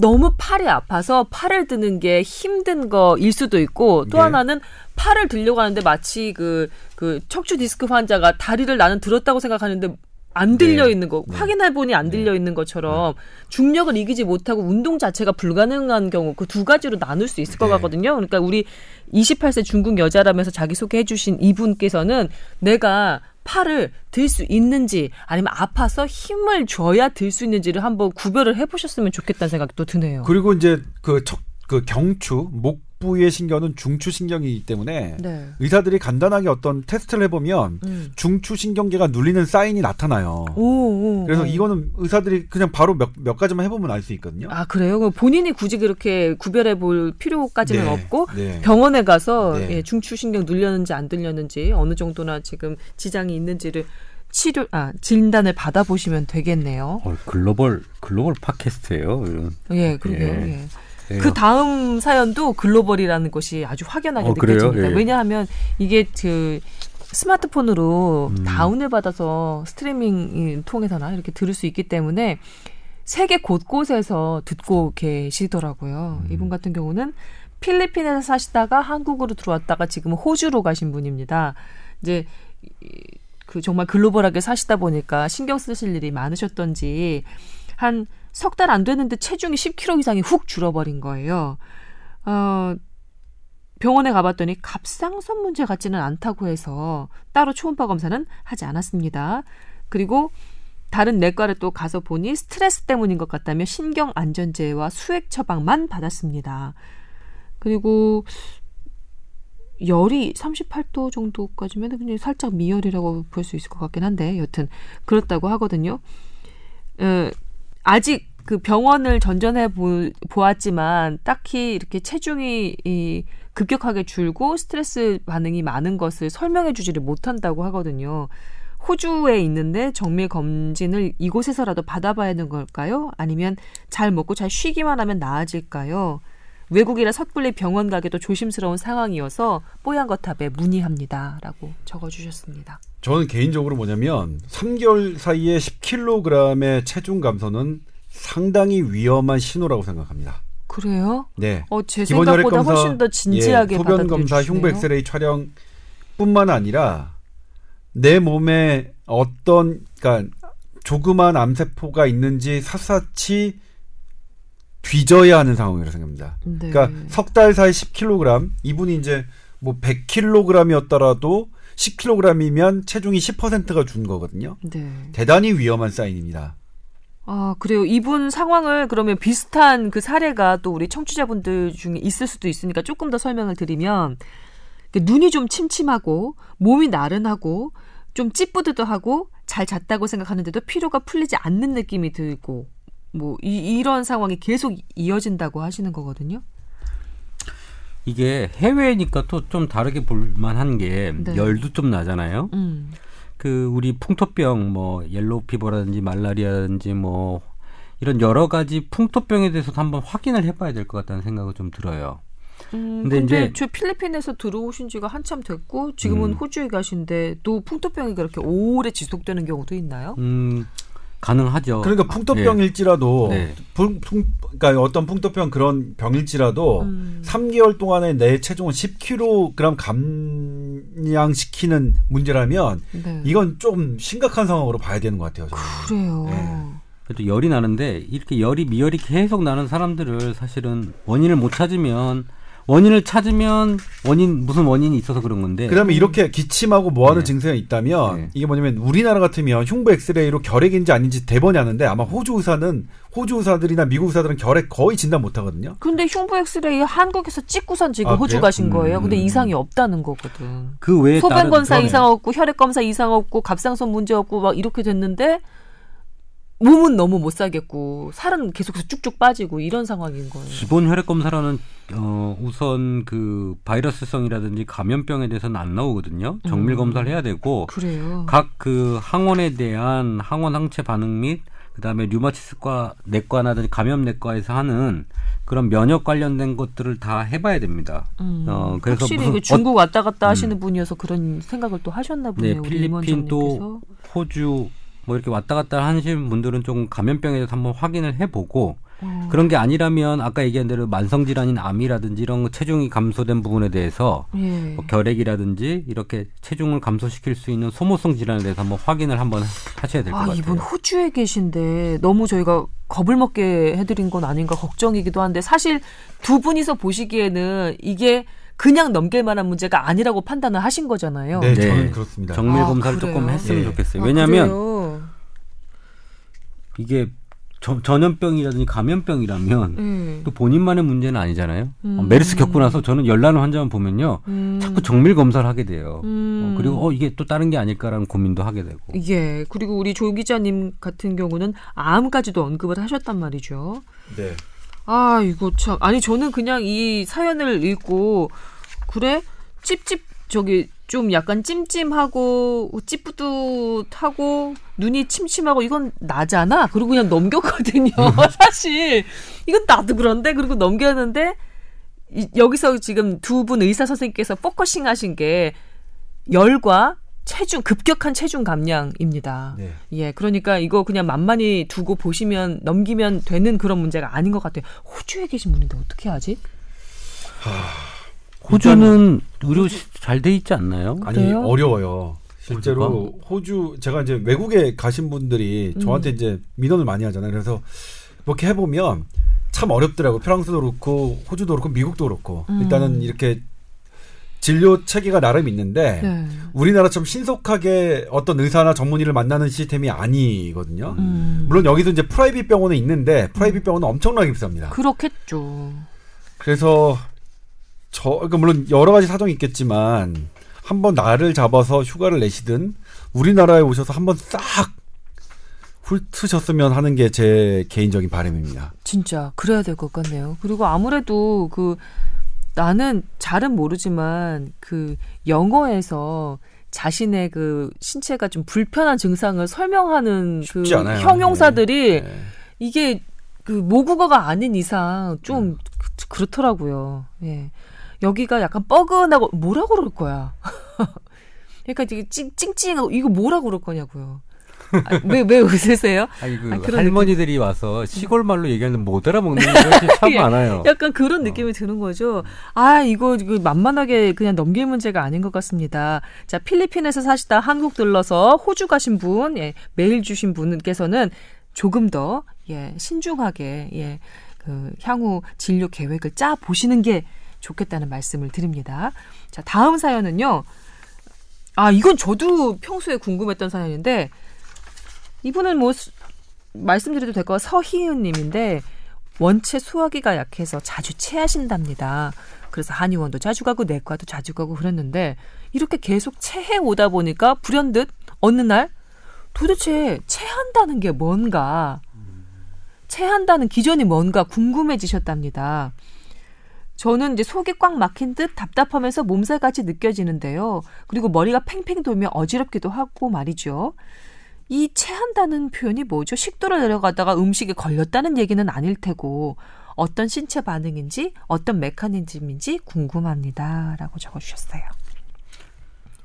너무 팔이 아파서 팔을 드는 게 힘든 거일 수도 있고 또 네. 하나는 팔을 들려고 하는데 마치 그, 그 척추 디스크 환자가 다리를 나는 들었다고 생각하는데 안 들려 네. 있는 거 네. 확인해 보니 안 들려 있는 것처럼 중력을 이기지 못하고 운동 자체가 불가능한 경우 그 두 가지로 나눌 수 있을 것 네. 같거든요. 그러니까 우리 28세 중국 여자라면서 자기 소개해 주신 이분께서는 내가 팔을 들 수 있는지 아니면 아파서 힘을 줘야 들 수 있는지를 한번 구별을 해 보셨으면 좋겠다는 생각도 드네요. 그리고 이제 그, 척, 그 경추, 목 부위의 신경은 중추 신경이기 때문에 네. 의사들이 간단하게 어떤 테스트를 해보면 음. 중추 신경계가 눌리는 사인이 나타나요. 오, 오, 그래서 오. 이거는 의사들이 그냥 바로 몇, 몇 가지만 해보면 알 수 있거든요. 아 그래요? 그럼 본인이 굳이 그렇게 구별해 볼 필요까지는 네, 없고 네. 병원에 가서 네. 예, 중추신경 눌렸는지 안 들렸는지 어느 정도나 지금 지장이 있는지를 치료 아 진단을 받아 보시면 되겠네요. 어, 글로벌 글로벌 팟캐스트예요. 이런. 예, 그러게요. 예. 예. 예. 그 다음 사연도 글로벌이라는 것이 아주 확연하게 어? 느껴집니다. 예. 왜냐하면 이게 그 스마트폰으로 음. 다운을 받아서 스트리밍 통해서나 이렇게 들을 수 있기 때문에 세계 곳곳에서 듣고 계시더라고요. 음. 이분 같은 경우는 필리핀에서 사시다가 한국으로 들어왔다가 지금 호주로 가신 분입니다. 이제 이- 그 정말 글로벌하게 사시다 보니까 신경 쓰실 일이 많으셨던지 한 석 달안 됐는데 체중이 10kg 이상이 훅 줄어버린 거예요. 어, 병원에 가봤더니 갑상선 문제 같지는 않다고 해서 따로 초음파 검사는 하지 않았습니다. 그리고 다른 내과를 또 가서 보니 스트레스 때문인 것 같다며 신경 안전제와 수액 처방만 받았습니다. 그리고 열이 38도 정도까지면 그냥 살짝 미열이라고 볼 수 있을 것 같긴 한데 여튼 그렇다고 하거든요. 어, 아직 그 병원을 전전해 보, 보았지만 딱히 이렇게 체중이 이, 급격하게 줄고 스트레스 반응이 많은 것을 설명해 주지를 못한다고 하거든요. 호주에 있는데 정밀 검진을 이곳에서라도 받아봐야 하는 걸까요? 아니면 잘 먹고 잘 쉬기만 하면 나아질까요? 외국이라 섣불리 병원 가기도 조심스러운 상황이어서 뽀얀 거탑에 문의합니다라고 적어주셨습니다. 저는 개인적으로 뭐냐면 3개월 사이에 10kg의 체중 감소는 상당히 위험한 신호라고 생각합니다. 그래요? 네. 어, 제 생각보다 검사, 훨씬 더 진지하게 예, 소변 검사. 흉부 엑스레이 촬영뿐만 아니라 내 몸에 어떤 그러니까 조그만 암세포가 있는지 샅샅이 뒤져야 하는 상황이라고 생각합니다. 네. 그러니까 석 달 사이 10kg 이분이 이제 뭐 100kg이었더라도 10kg이면 체중이 10%가 준 거거든요. 네. 대단히 위험한 사인입니다. 아, 그래요. 이분 상황을 그러면 비슷한 그 사례가 또 우리 청취자분들 중에 있을 수도 있으니까 조금 더 설명을 드리면 그 눈이 좀 침침하고 몸이 나른하고 좀 찌뿌드드하고 잘 잤다고 생각하는데도 피로가 풀리지 않는 느낌이 들고 뭐 이, 이런 상황이 계속 이어진다고 하시는 거거든요. 이게 해외니까 또 좀 다르게 볼만한 게 네. 열도 좀 나잖아요. 음. 그 우리 풍토병 뭐 yellow fever라든지 말라리아라든지 뭐 이런 여러 가지 풍토병에 대해서도 한번 확인을 해봐야 될 것 같다는 생각이 좀 들어요. 음, 근데 근데, 이제- 저 필리핀에서 들어오신 지가 한참 됐고 지금은 음. 호주에 가신데 또 풍토병이 그렇게 오래 지속되는 경우도 있나요? 음 가능하죠. 그러니까 풍토병일지라도 네. 풍, 풍, 그러니까 어떤 풍토병 그런 병일지라도 음. 3개월 동안에 내 체중을 10kg 감량시키는 문제라면 네. 이건 좀 심각한 상황으로 봐야 되는 것 같아요. 저는. 그래요. 네. 그래도 열이 나는데 이렇게 열이 미열이 계속 나는 사람들을 사실은 원인을 못 찾으면 원인을 찾으면 원인 무슨 원인이 있어서 그런 건데 그다음에 이렇게 기침하고 뭐하는 네. 증세가 있다면 네. 이게 뭐냐면 우리나라 같으면 흉부 엑스레이로 결핵인지 아닌지 대번이 하는데 아마 호주 의사는 호주 의사들이나 미국 의사들은 결핵 거의 진단 못 하거든요. 근데 흉부 엑스레이 한국에서 찍고선 지금 아, 호주 그래요? 가신 거예요. 근데 음. 이상이 없다는 거거든. 그 외에 소변 검사. 이상 없고 혈액 검사 이상 없고 갑상선 문제 없고 막 이렇게 됐는데 몸은 너무 못 살겠고 살은 계속해서 쭉쭉 빠지고 이런 상황인 거예요. 기본 혈액 검사로는 어 우선 그 바이러스성이라든지 감염병에 대해서는 안 나오거든요. 정밀 음. 검사를 해야 되고 그래요. 각 그 항원에 대한 항원 항체 반응 및 그다음에 류마티스과 내과나든지 감염 내과에서 하는 그런 면역 관련된 것들을 다 해봐야 됩니다. 음, 어, 그래서 확실히 무슨 그 중국 왔다 갔다 음. 하시는 분이어서 그런 생각을 또 하셨나 네, 보네요. 우리 필리핀 또. 호주 뭐 이렇게 왔다 갔다 하시는 분들은 조금 감염병에 대해서 한번 확인을 해보고 어, 그런 게 아니라면 아까 얘기한 대로 만성 질환인 암이라든지 이런 거 체중이 감소된 부분에 대해서 예. 뭐 결핵이라든지 이렇게 체중을 감소시킬 수 있는 소모성 질환에 대해서 한번 확인을 한번 하셔야 될것 아, 같아요. 이분 호주에 계신데 너무 저희가 겁을 먹게 해드린 건 아닌가 걱정이기도 한데 사실 두 분이서 보시기에는 이게 그냥 넘길 만한 문제가 아니라고 판단을 하신 거잖아요. 네, 네. 저는 그렇습니다. 정밀 아, 검사를 그래요? 조금 했으면 예. 좋겠어요. 아, 왜냐하면 그래요? 이게 저- 전염병이라든지 감염병이라면 음. 또 본인만의 문제는 아니잖아요. 음. 어, 메르스 겪고 나서 저는 열나는 환자만 보면요. 음. 자꾸 정밀 검사를 하게 돼요. 음. 어, 그리고 어 이게 또 다른 게 아닐까라는 고민도 하게 되고. 예. 그리고 우리 조 기자님 같은 경우는 암까지도 언급을 하셨단 말이죠. 네. 아, 이거 참. 아니, 저는 그냥 이 사연을 읽고, 그래? 찝찝, 저기, 좀 약간 찜찜하고, 찌뿌듯하고, 눈이 침침하고, 이건 나잖아? 그리고 그냥 넘겼거든요. 사실. 이건 나도 그런데? 그리고 넘겼는데, 이- 여기서 지금 두 분 의사 선생님께서 focusing 하신 게, 열과 체중, 급격한 체중 감량입니다. 네. 예, 그러니까 이거 그냥 만만히 두고 보시면 넘기면 되는 그런 문제가 아닌 것 같아요. 호주에 계신 분인데 어떻게 하지? 호주는 의료 잘 돼 있지 않나요? 아니 그래요? 어려워요. 실제로 호주 제가 이제 외국에 가신 분들이 음. 저한테 이제 민원을 많이 하잖아요. 그래서 이렇게 해보면 참 어렵더라고. 프랑스도 그렇고 호주도 그렇고 미국도 그렇고 음. 일단은 이렇게 진료 체계가 나름 있는데 네. 우리나라처럼 신속하게 어떤 의사나 전문의를 만나는 시스템이 아니거든요. 음. 물론 여기도 이제 private 병원은 있는데 private 병원은 엄청나게 비쌉니다. 그렇겠죠. 그래서 저 그러니까 물론 여러 가지 사정이 있겠지만 한번 날을 잡아서 휴가를 내시든 우리나라에 오셔서 한번 싹 훑으셨으면 하는 게 제 개인적인 바람입니다. 진짜 그래야 될 것 같네요. 그리고 아무래도 그 나는 잘은 모르지만 그 영어에서 자신의 그 신체가 좀 불편한 증상을 설명하는 그 않아요. 형용사들이 네. 이게 그 모국어가 아닌 이상 좀 그- 그렇더라고요. 예. 여기가 약간 뻐근하고 뭐라고 그럴 거야. 그러니까 되게 찡, 찡찡하고 이거 뭐라고 그럴 거냐고요. 아, 왜, 왜 웃으세요? 아니 그 아, 할머니들이 와서 시골 말로 얘기하는데 못 알아먹는 것이 참 예. 많아요. 약간 그런 느낌이 드는 거죠. 아, 이거, 이거 만만하게 그냥 넘길 문제가 아닌 것 같습니다. 자, 필리핀에서 사시다 한국 들러서 호주 가신 분, 예, 메일 주신 분께서는 조금 더, 예, 신중하게, 예, 그, 향후 진료 계획을 짜 보시는 게 좋겠다는 말씀을 드립니다. 자, 다음 사연은요. 아, 이건 저도 평소에 궁금했던 사연인데, 이분은 뭐, 수- 말씀드려도 될 거 서희은 님인데, 원체 소화기가 약해서 자주 체하신답니다. 그래서 한의원도 자주 가고 내과도 자주 가고 그랬는데 이렇게 계속 체해 오다 보니까 불현듯 어느 날 도대체 체한다는 게 뭔가 체한다는 기전이 뭔가 궁금해지셨답니다. 저는 이제 속이 꽉 막힌 듯 답답하면서 몸살같이 느껴지는데요. 그리고 머리가 팽팽 돌며 어지럽기도 하고 말이죠. 이 체한다는 표현이 뭐죠? 식도를 내려가다가 음식에 걸렸다는 얘기는 아닐 테고 어떤 신체 반응인지 어떤 메커니즘인지 궁금합니다. 라고 적어주셨어요.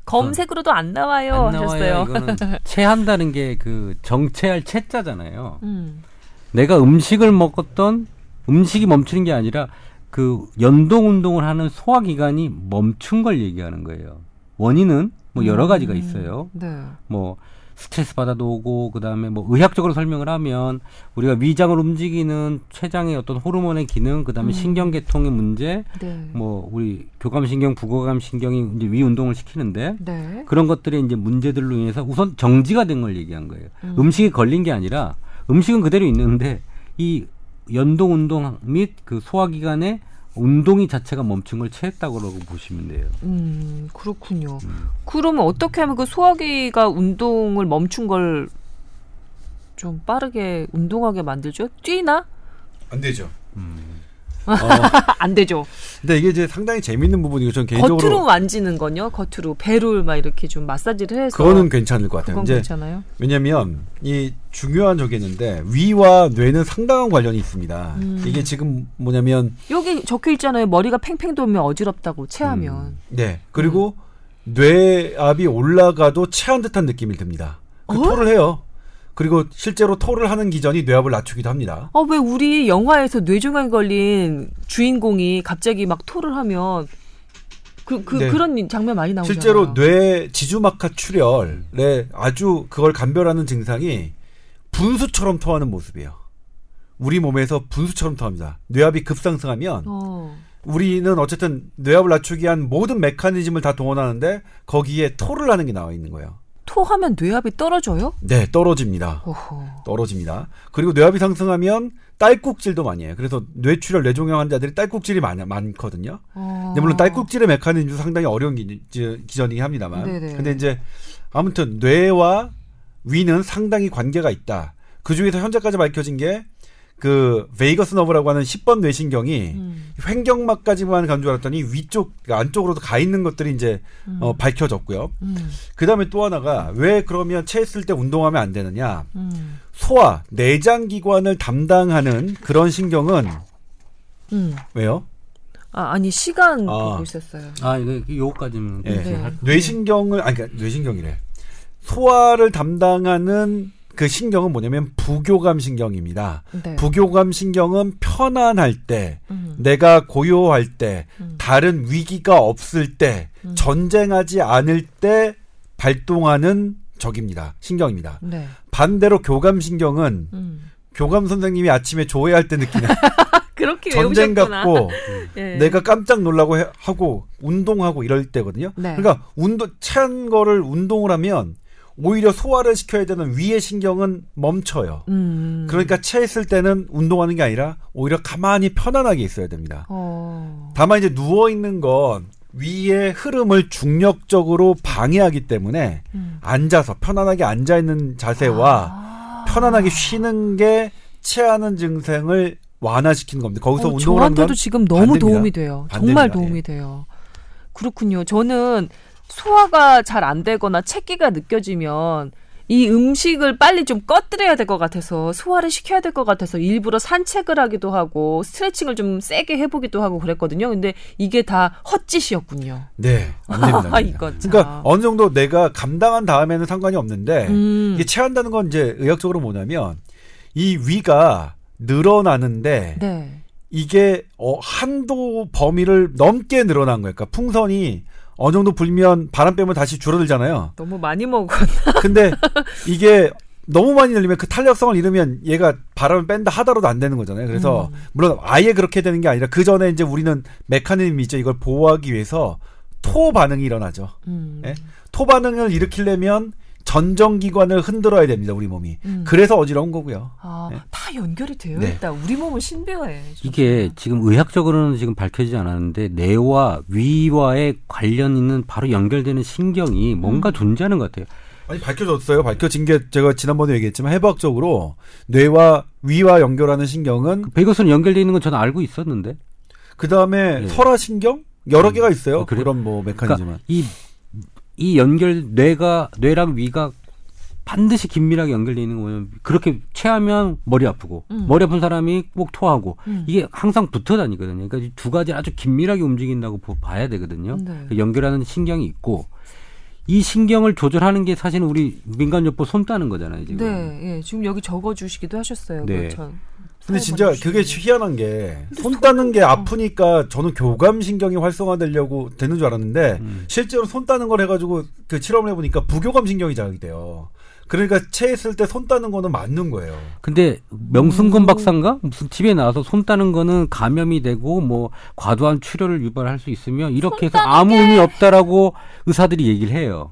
검색으로도 안 나와요 안. 하셨어요. 이거는 체한다는 게 그 정체할 체자잖아요. 음. 내가 음식을 먹었던 음식이 멈추는 게 아니라 그 연동 운동을 하는 소화 기관이 멈춘 걸 얘기하는 거예요. 원인은 뭐 여러 가지가 있어요. 네. 뭐 스트레스 받아도 오고 그다음에 뭐 의학적으로 설명을 하면 우리가 위장을 움직이는 췌장의 어떤 호르몬의 기능 그다음에 음. 신경계통의 문제 네. 뭐 우리 교감신경 부교감신경이 이제 위 운동을 시키는데 네. 그런 것들의 이제 문제들로 인해서 우선 정지가 된 걸 얘기한 거예요. 음. 음. 식이 걸린 게 아니라 음식은 그대로 있는데 이 연동 운동 및 그 소화 기관의 운동이 자체가 멈춘 걸 체했다고 보시면 돼요. 음, 그렇군요. 그러면 어떻게 하면 그 소화기가 운동을 멈춘 걸 좀 빠르게 운동하게 만들죠? 뛰나? 안 되죠. 안 되죠. 근데 이게 이제 상당히 재밌는 부분이고 전 개인적으로 겉으로 만지는 건요. 겉으로 배를 막 이렇게 좀 마사지를 해서 그거는 괜찮을 것 같아요. 이제 괜찮아요. 왜냐면 이 중요한 적이 있는데 위와 뇌는 상당한 관련이 있습니다. 음. 이게 지금 뭐냐면 여기 적혀 있잖아요. 머리가 팽팽 돌면 어지럽다고 체하면. 네 그리고 뇌압이 올라가도 체한 듯한 느낌이 듭니다. 그 어? 토를 해요. 그리고 실제로 토를 하는 기전이 뇌압을 낮추기도 합니다. 아, 왜 우리 영화에서 뇌종양 걸린 주인공이 갑자기 막 토를 하면 그, 그, 네. 그런 장면 많이 나오잖아요. 실제로 뇌 지주막하 출혈에 아주 그걸 감별하는 증상이 분수처럼 토하는 모습이에요. 우리 몸에서 분수처럼 토합니다. 뇌압이 급상승하면 어. 우리는 어쨌든 뇌압을 낮추기 위한 모든 메커니즘을 다 동원하는데 거기에 토를 하는 게 나와 있는 거예요. 토하면 뇌압이 떨어져요? 네, 떨어집니다. 오호. 떨어집니다. 그리고 뇌압이 상승하면 딸꾹질도 많이 해요. 그래서 뇌출혈, 뇌종양 환자들이 딸꾹질이 많, 많거든요. 어. 근데 물론 딸꾹질의 메커니즘도 상당히 어려운 기, 지- 기전이긴 합니다만. 네네. 근데 이제 아무튼 뇌와 위는 상당히 관계가 있다. 그 중에서 현재까지 밝혀진 게 그 베이거스 너브라고 하는 10번 뇌신경이 음. 횡격막까지만 간 줄 알았더니 위쪽 그러니까 안쪽으로도 가 있는 것들이 이제 어, 밝혀졌고요. 음. 그다음에 또 하나가 왜 그러면 체했을 때 운동하면 안 되느냐? 음. 소화, 내장 기관을 담당하는 그런 신경은 음. 왜요? 아, 아니 시간 아. 보고 있었어요. 아 이거 요거까지는 예. 이제 할- 뇌신경을 아니 그러니까 뇌신경이래. 소화를 담당하는 그 신경은 뭐냐면 부교감 신경입니다. 네. 부교감 신경은 편안할 때, 음. 내가 고요할 때, 음. 다른 위기가 없을 때, 음. 전쟁하지 않을 때 발동하는 적입니다. 신경입니다. 네. 반대로 교감 신경은 음. 교감 선생님이 아침에 조회할 때 느끼는 그렇게 전쟁 외우셨구나. 같고 예. 내가 깜짝 놀라고 해- 하고 운동하고 이럴 때거든요. 네. 그러니까 운동 찬 거를 운동을 하면 오히려 소화를 시켜야 되는 위의 신경은 멈춰요. 음. 그러니까 체했을 때는 운동하는 게 아니라 오히려 가만히 편안하게 있어야 됩니다. 어. 다만 이제 누워 있는 건 위의 흐름을 중력적으로 방해하기 때문에 음. 앉아서 편안하게 앉아 있는 자세와 아. 편안하게 쉬는 게 체하는 증상을 완화시키는 겁니다. 거기서 어, 운동을 저한테도 지금 너무 반대입니다. 도움이 돼요. 반대입니다. 정말 예. 도움이 돼요. 그렇군요. 저는 소화가 잘 안 되거나 체기가 느껴지면 이 음식을 빨리 좀 꺼뜨려야 될 것 같아서 소화를 시켜야 될 것 같아서 일부러 산책을 하기도 하고 스트레칭을 좀 세게 해보기도 하고 그랬거든요. 근데 이게 다 헛짓이었군요. 네, 안 됩니다. 이거. 그러니까 어느 정도 내가 감당한 다음에는 상관이 없는데 음. 이게 체한다는 건 이제 의학적으로 뭐냐면 이 위가 늘어나는데 네. 이게 어, 한도 범위를 넘게 늘어난 거예요. 그러니까 풍선이 어느 정도 불면 바람 빼면 다시 줄어들잖아요. 너무 많이 먹었. 근데 이게 너무 많이 늘리면 그 탄력성을 잃으면 얘가 바람을 뺀다 하더라도 안 되는 거잖아요. 그래서 음. 물론 아예 그렇게 되는 게 아니라 그 전에 이제 우리는 메커니즘이 있죠. 이걸 보호하기 위해서 토 반응이 일어나죠. 음. 예? 토 반응을 일으키려면 전정기관을 흔들어야 됩니다. 우리 몸이. 음. 그래서 어지러운 거고요. 아, 네. 다 연결이 되어 네. 있다. 우리 몸은 신비해. 이게 지금 의학적으로는 지금 밝혀지지 않았는데 뇌와 위와의 관련 있는 바로 연결되는 신경이 뭔가 음. 존재하는 것 같아요. 아니 밝혀졌어요. 밝혀진 게 제가 지난번에 얘기했지만 해부학적으로 뇌와 위와 연결하는 신경은 베이거스는 연결되어 있는 건 저는 알고 있었는데. 그 다음에 예. 설화신경 여러 음. 개가 있어요. 어, 그래요? 그런 뭐 메커니즘은. 그러니까 이, 이 연결, 뇌가, 뇌랑 위가 반드시 긴밀하게 연결되어 있는 거면 그렇게 체하면 머리 아프고 음. 머리 아픈 사람이 꼭 토하고 음. 이게 항상 붙어 다니거든요. 그러니까 이두 가지 아주 긴밀하게 움직인다고 보- 봐야 되거든요. 네. 그 연결하는 신경이 있고 이 신경을 조절하는 게 사실은 우리 민간요법 손 따는 거잖아요. 지금. 네, 예. 지금 여기 적어 주시기도 하셨어요. 네. 그 전- 근데 진짜 그게 분. 희한한 게 손 따는 게 아프니까 저는 교감 신경이 활성화되려고 되는 줄 알았는데 음. 실제로 손 따는 걸 해가지고 그 실험을 해보니까 부교감 신경이 자극이 돼요. 그러니까 체했을 때 손 따는 거는 맞는 거예요. 근데 명승건 박사인가 무슨 TV에 나와서 손 따는 거는 감염이 되고 뭐 과도한 출혈을 유발할 수 있으며 이렇게 해서 아무 의미 없다라고 의사들이 얘기를 해요.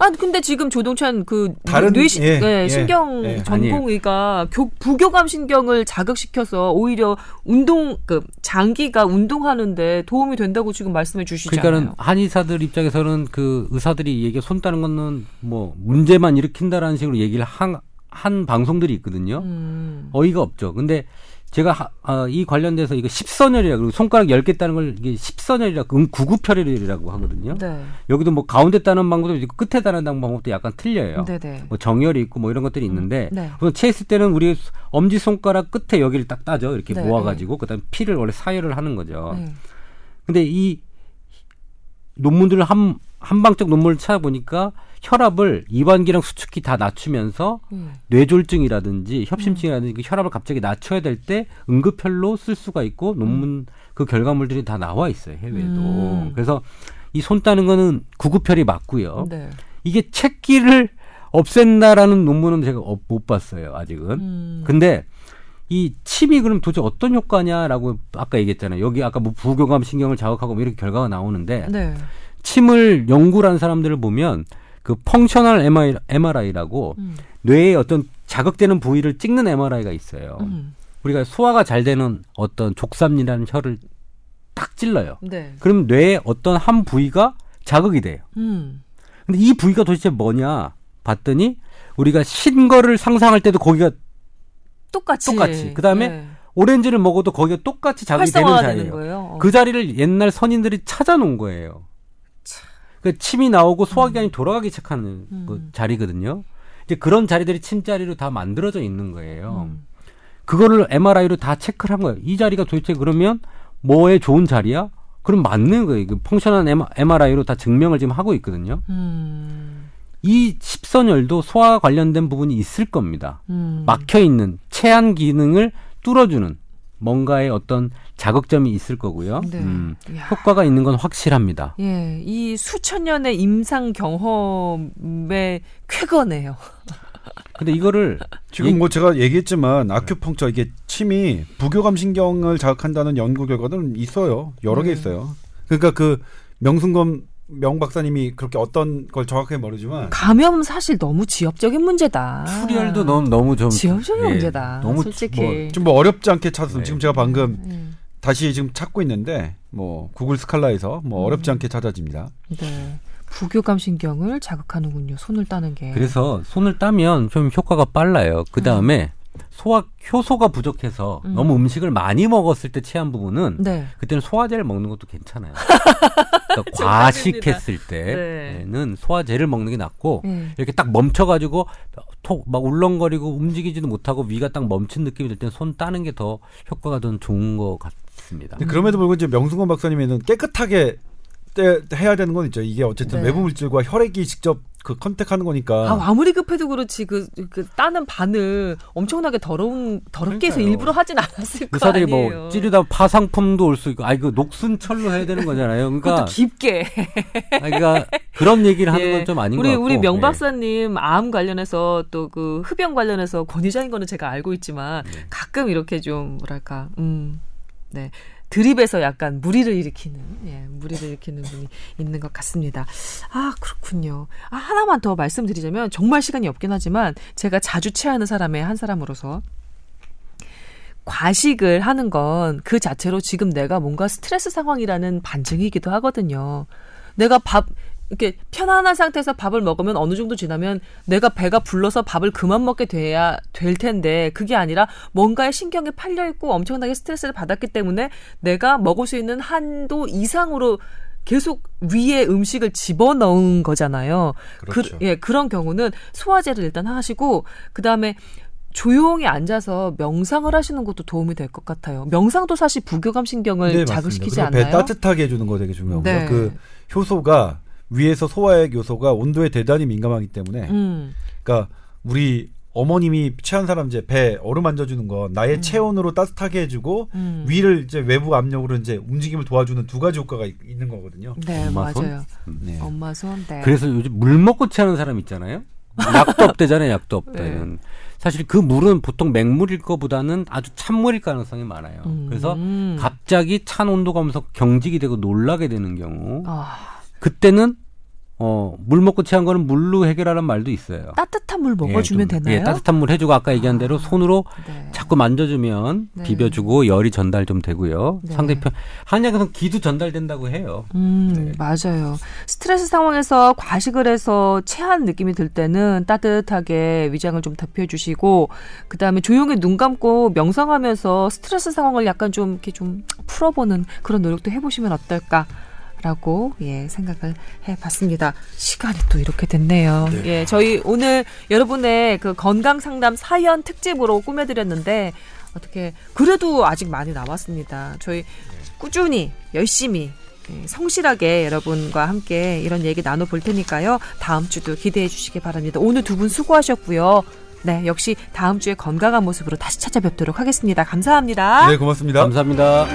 아 근데 지금 조동찬 그 다른- 뇌신 예, 예, 예, 신경 예. 전공의가 교, 부교감 신경을 자극시켜서 오히려 운동 그 장기가 운동하는데 도움이 된다고 지금 말씀해 주시잖아요. 그러니까는 한의사들 입장에서는 그 의사들이 얘기 손 따는 거는 뭐 문제만 일으킨다라는 식으로 얘기를 하, 한 방송들이 있거든요. 음. 어이가 없죠. 근데 제가 하, 어, 이 관련돼서 이거 십선열이라 그리고 손가락 10개 따는 걸 이게 십선열이라 음 구구편열이라고 하거든요. 네. 여기도 뭐 가운데 따는 방법도 있고 끝에 따는 방법도 약간 틀려요. 네네. 뭐 정열이 있고 뭐 이런 것들이 있는데 네. 우선 체했을 때는 우리 엄지 손가락 끝에 여기를 딱 따죠. 이렇게 네, 모아가지고 그다음 에 피를 원래 사열을 하는 거죠. 네. 근데 이 논문들을 한 한방적 논문을 찾아보니까 혈압을 이완기랑 수축기 다 낮추면서 음. 뇌졸중이라든지 협심증이라든지 그 혈압을 갑자기 낮춰야 될 때 응급혈로 쓸 수가 있고 논문 그 결과물들이 다 나와 있어요 해외에도 음. 그래서 이 손 따는 거는 구급혈이 맞고요 네. 이게 책기를 없앤다라는 논문은 제가 어- 못 봤어요 아직은 음. 근데 이 침이 그럼 도대체 어떤 효과냐라고 아까 얘기했잖아요 여기 아까 뭐 부교감 신경을 자극하고 뭐 이렇게 결과가 나오는데 네. 침을 연구를 한 사람들을 보면 그 펑셔널 MRI라고 음. 뇌에 어떤 자극되는 부위를 찍는 MRI가 있어요. 음. 우리가 소화가 잘 되는 어떤 족삼이라는 혀를 딱 찔러요. 네. 그럼 뇌에 어떤 한 부위가 자극이 돼요. 음. 근데 이 부위가 도대체 뭐냐 봤더니 우리가 신 거를 상상할 때도 거기가 똑같이. 똑같이. 그다음에 네. 오렌지를 먹어도 거기가 똑같이 자극이 되는 자리예요. 거예요. 어. 그 자리를 옛날 선인들이 찾아놓은 거예요. 그 침이 나오고 소화기관이 돌아가기 시작하는 음. 그 자리거든요. 이제 그런 자리들이 침자리로 다 만들어져 있는 거예요. 음. 그거를 MRI로 다 체크를 한 거예요. 이 자리가 도대체 그러면 뭐에 좋은 자리야? 그럼 맞는 거예요. 그 펑셔널 MRI로 다 증명을 지금 하고 있거든요. 음. 이 십선열도 소화 관련된 부분이 있을 겁니다. 음. 막혀 있는 체한 기능을 뚫어주는 뭔가의 어떤 자극점이 있을 거고요. 네. 음. 효과가 있는 건 확실합니다. 예, 이 수천 년의 임상 경험의 쾌거네요. 근데 이거를 지금 예- 뭐 제가 얘기했지만 아큐펑처 이게 침이 부교감 신경을 자극한다는 연구 결과는 있어요. 여러 개 네. 있어요. 그러니까 그 명순검 명 박사님이 그렇게 어떤 걸 정확하게 모르지만 감염 사실 너무 지엽적인 문제다. 출혈도 너무 너무 좀 지엽적인 예, 문제다. 너무 솔직히. 뭐 좀 뭐 어렵지 않게 찾았어요. 네. 지금 제가 방금 음, 다시 지금 찾고 있는데 뭐 구글 스칼라에서 뭐 어렵지 않게 찾아집니다. 네. 부교감 신경을 자극하는군요. 손을 따는 게. 그래서 손을 따면 좀 효과가 빨라요. 그 다음에 소화 효소가 부족해서 음. 너무 음식을 많이 먹었을 때 체한 부분은 네. 그때는 소화제를 먹는 것도 괜찮아요. 그러니까 과식했을 때는 소화제를 먹는 게 낫고 네. 이렇게 딱 멈춰가지고 톡 막 울렁거리고 움직이지도 못하고 위가 딱 멈춘 느낌이 들 때는 손 따는 게 더 효과가 더 좋은 것 같 습니다. 근데 그럼에도 불구하고 이제 명순건 박사님에는 깨끗하게 떼, 해야 되는 건 있죠. 이게 어쨌든 네. 외부 물질과 혈액이 직접 그 컨택하는 거니까. 아, 아무리 급해도 그렇지 그, 그 따는 바늘 엄청나게 더러운 더럽게 해서 그러니까요. 일부러 하진 않았을 거 의사들이 아니에요. 뭐 찌르다 파상품도 올 수 있고, 아 이거 녹순철로 해야 되는 거잖아요. 그러니까, 그것도 깊게. 아, 그러니까 그런 얘기를 하는 예. 건좀 아닌 우리 것 같고. 우리 명 예. 박사님 암 관련해서 또 그 흡연 관련해서 권위자인 거는 제가 알고 있지만 네. 가끔 이렇게 좀 뭐랄까 음. 네. 드립에서 약간 무리를 일으키는 예, 무리를 일으키는 분이 있는 것 같습니다. 아 그렇군요. 아, 하나만 더 말씀드리자면 정말 시간이 없긴 하지만 제가 자주 체하는 사람의 한 사람으로서 과식을 하는 건 그 자체로 지금 내가 뭔가 스트레스 상황이라는 반증이기도 하거든요. 내가 밥 이렇게 편안한 상태에서 밥을 먹으면 어느 정도 지나면 내가 배가 불러서 밥을 그만 먹게 돼야 될 텐데 그게 아니라 뭔가에 신경이 팔려 있고 엄청나게 스트레스를 받았기 때문에 내가 먹을 수 있는 한도 이상으로 계속 위에 음식을 집어넣은 거잖아요. 그렇죠. 그, 예, 그런 경우는 소화제를 일단 하시고 그다음에 조용히 앉아서 명상을 하시는 것도 도움이 될 것 같아요. 명상도 사실 부교감 신경을 네, 자극시키지 않나요? 배 따뜻하게 해주는 거 되게 중요하고요. 네. 그 효소가 위에서 소화액 요소가 온도에 대단히 민감하기 때문에, 음. 그러니까 우리 어머님이 체한 사람 이제 배 어루만져주는 건 나의 체온으로 따뜻하게 해주고 음. 위를 이제 외부 압력으로 이제 움직임을 도와주는 두 가지 효과가 있, 는 거거든요. 네, 엄마 손? 맞아요. 네. 엄마 손. 네. 그래서 요즘 물 먹고 체하는 사람 있잖아요. 약도 없대잖아요. 약도 없대는. 네. 사실 그 물은 보통 맹물일 거보다는 아주 찬물일 가능성이 많아요. 음. 그래서 갑자기 찬 온도가 오면서 경직이 되고 놀라게 되는 경우 아, 그때는 어, 물 먹고 체한 거는 물로 해결하라는 말도 있어요. 따뜻한 물 예, 먹어주면 좀, 되나요? 예, 따뜻한 물 해주고 아까 얘기한 대로 손으로 네. 자꾸 만져주면 네. 비벼주고 열이 전달 좀 되고요. 네. 상대편 한약에서는 기도 전달된다고 해요. 음, 네. 맞아요. 스트레스 상황에서 과식을 해서 체한 느낌이 들 때는 따뜻하게 위장을 좀 덮여주시고, 그 다음에 조용히 눈 감고 명상하면서 스트레스 상황을 약간 좀 이렇게 좀 풀어보는 그런 노력도 해보시면 어떨까. 라고 예 생각을 해봤습니다. 시간이 또 이렇게 됐네요. 예 저희 오늘 여러분의 그 건강 상담 사연 특집으로 꾸며드렸는데 어떻게 그래도 아직 많이 남았습니다. 저희 꾸준히 열심히 예, 성실하게 여러분과 함께 이런 얘기 나눠볼 테니까요. 다음 주도 기대해 주시기 바랍니다. 오늘 두 분 수고하셨고요. 네, 역시 다음 주에 건강한 모습으로 다시 찾아뵙도록 하겠습니다. 감사합니다. 네, 고맙습니다. 감사합니다.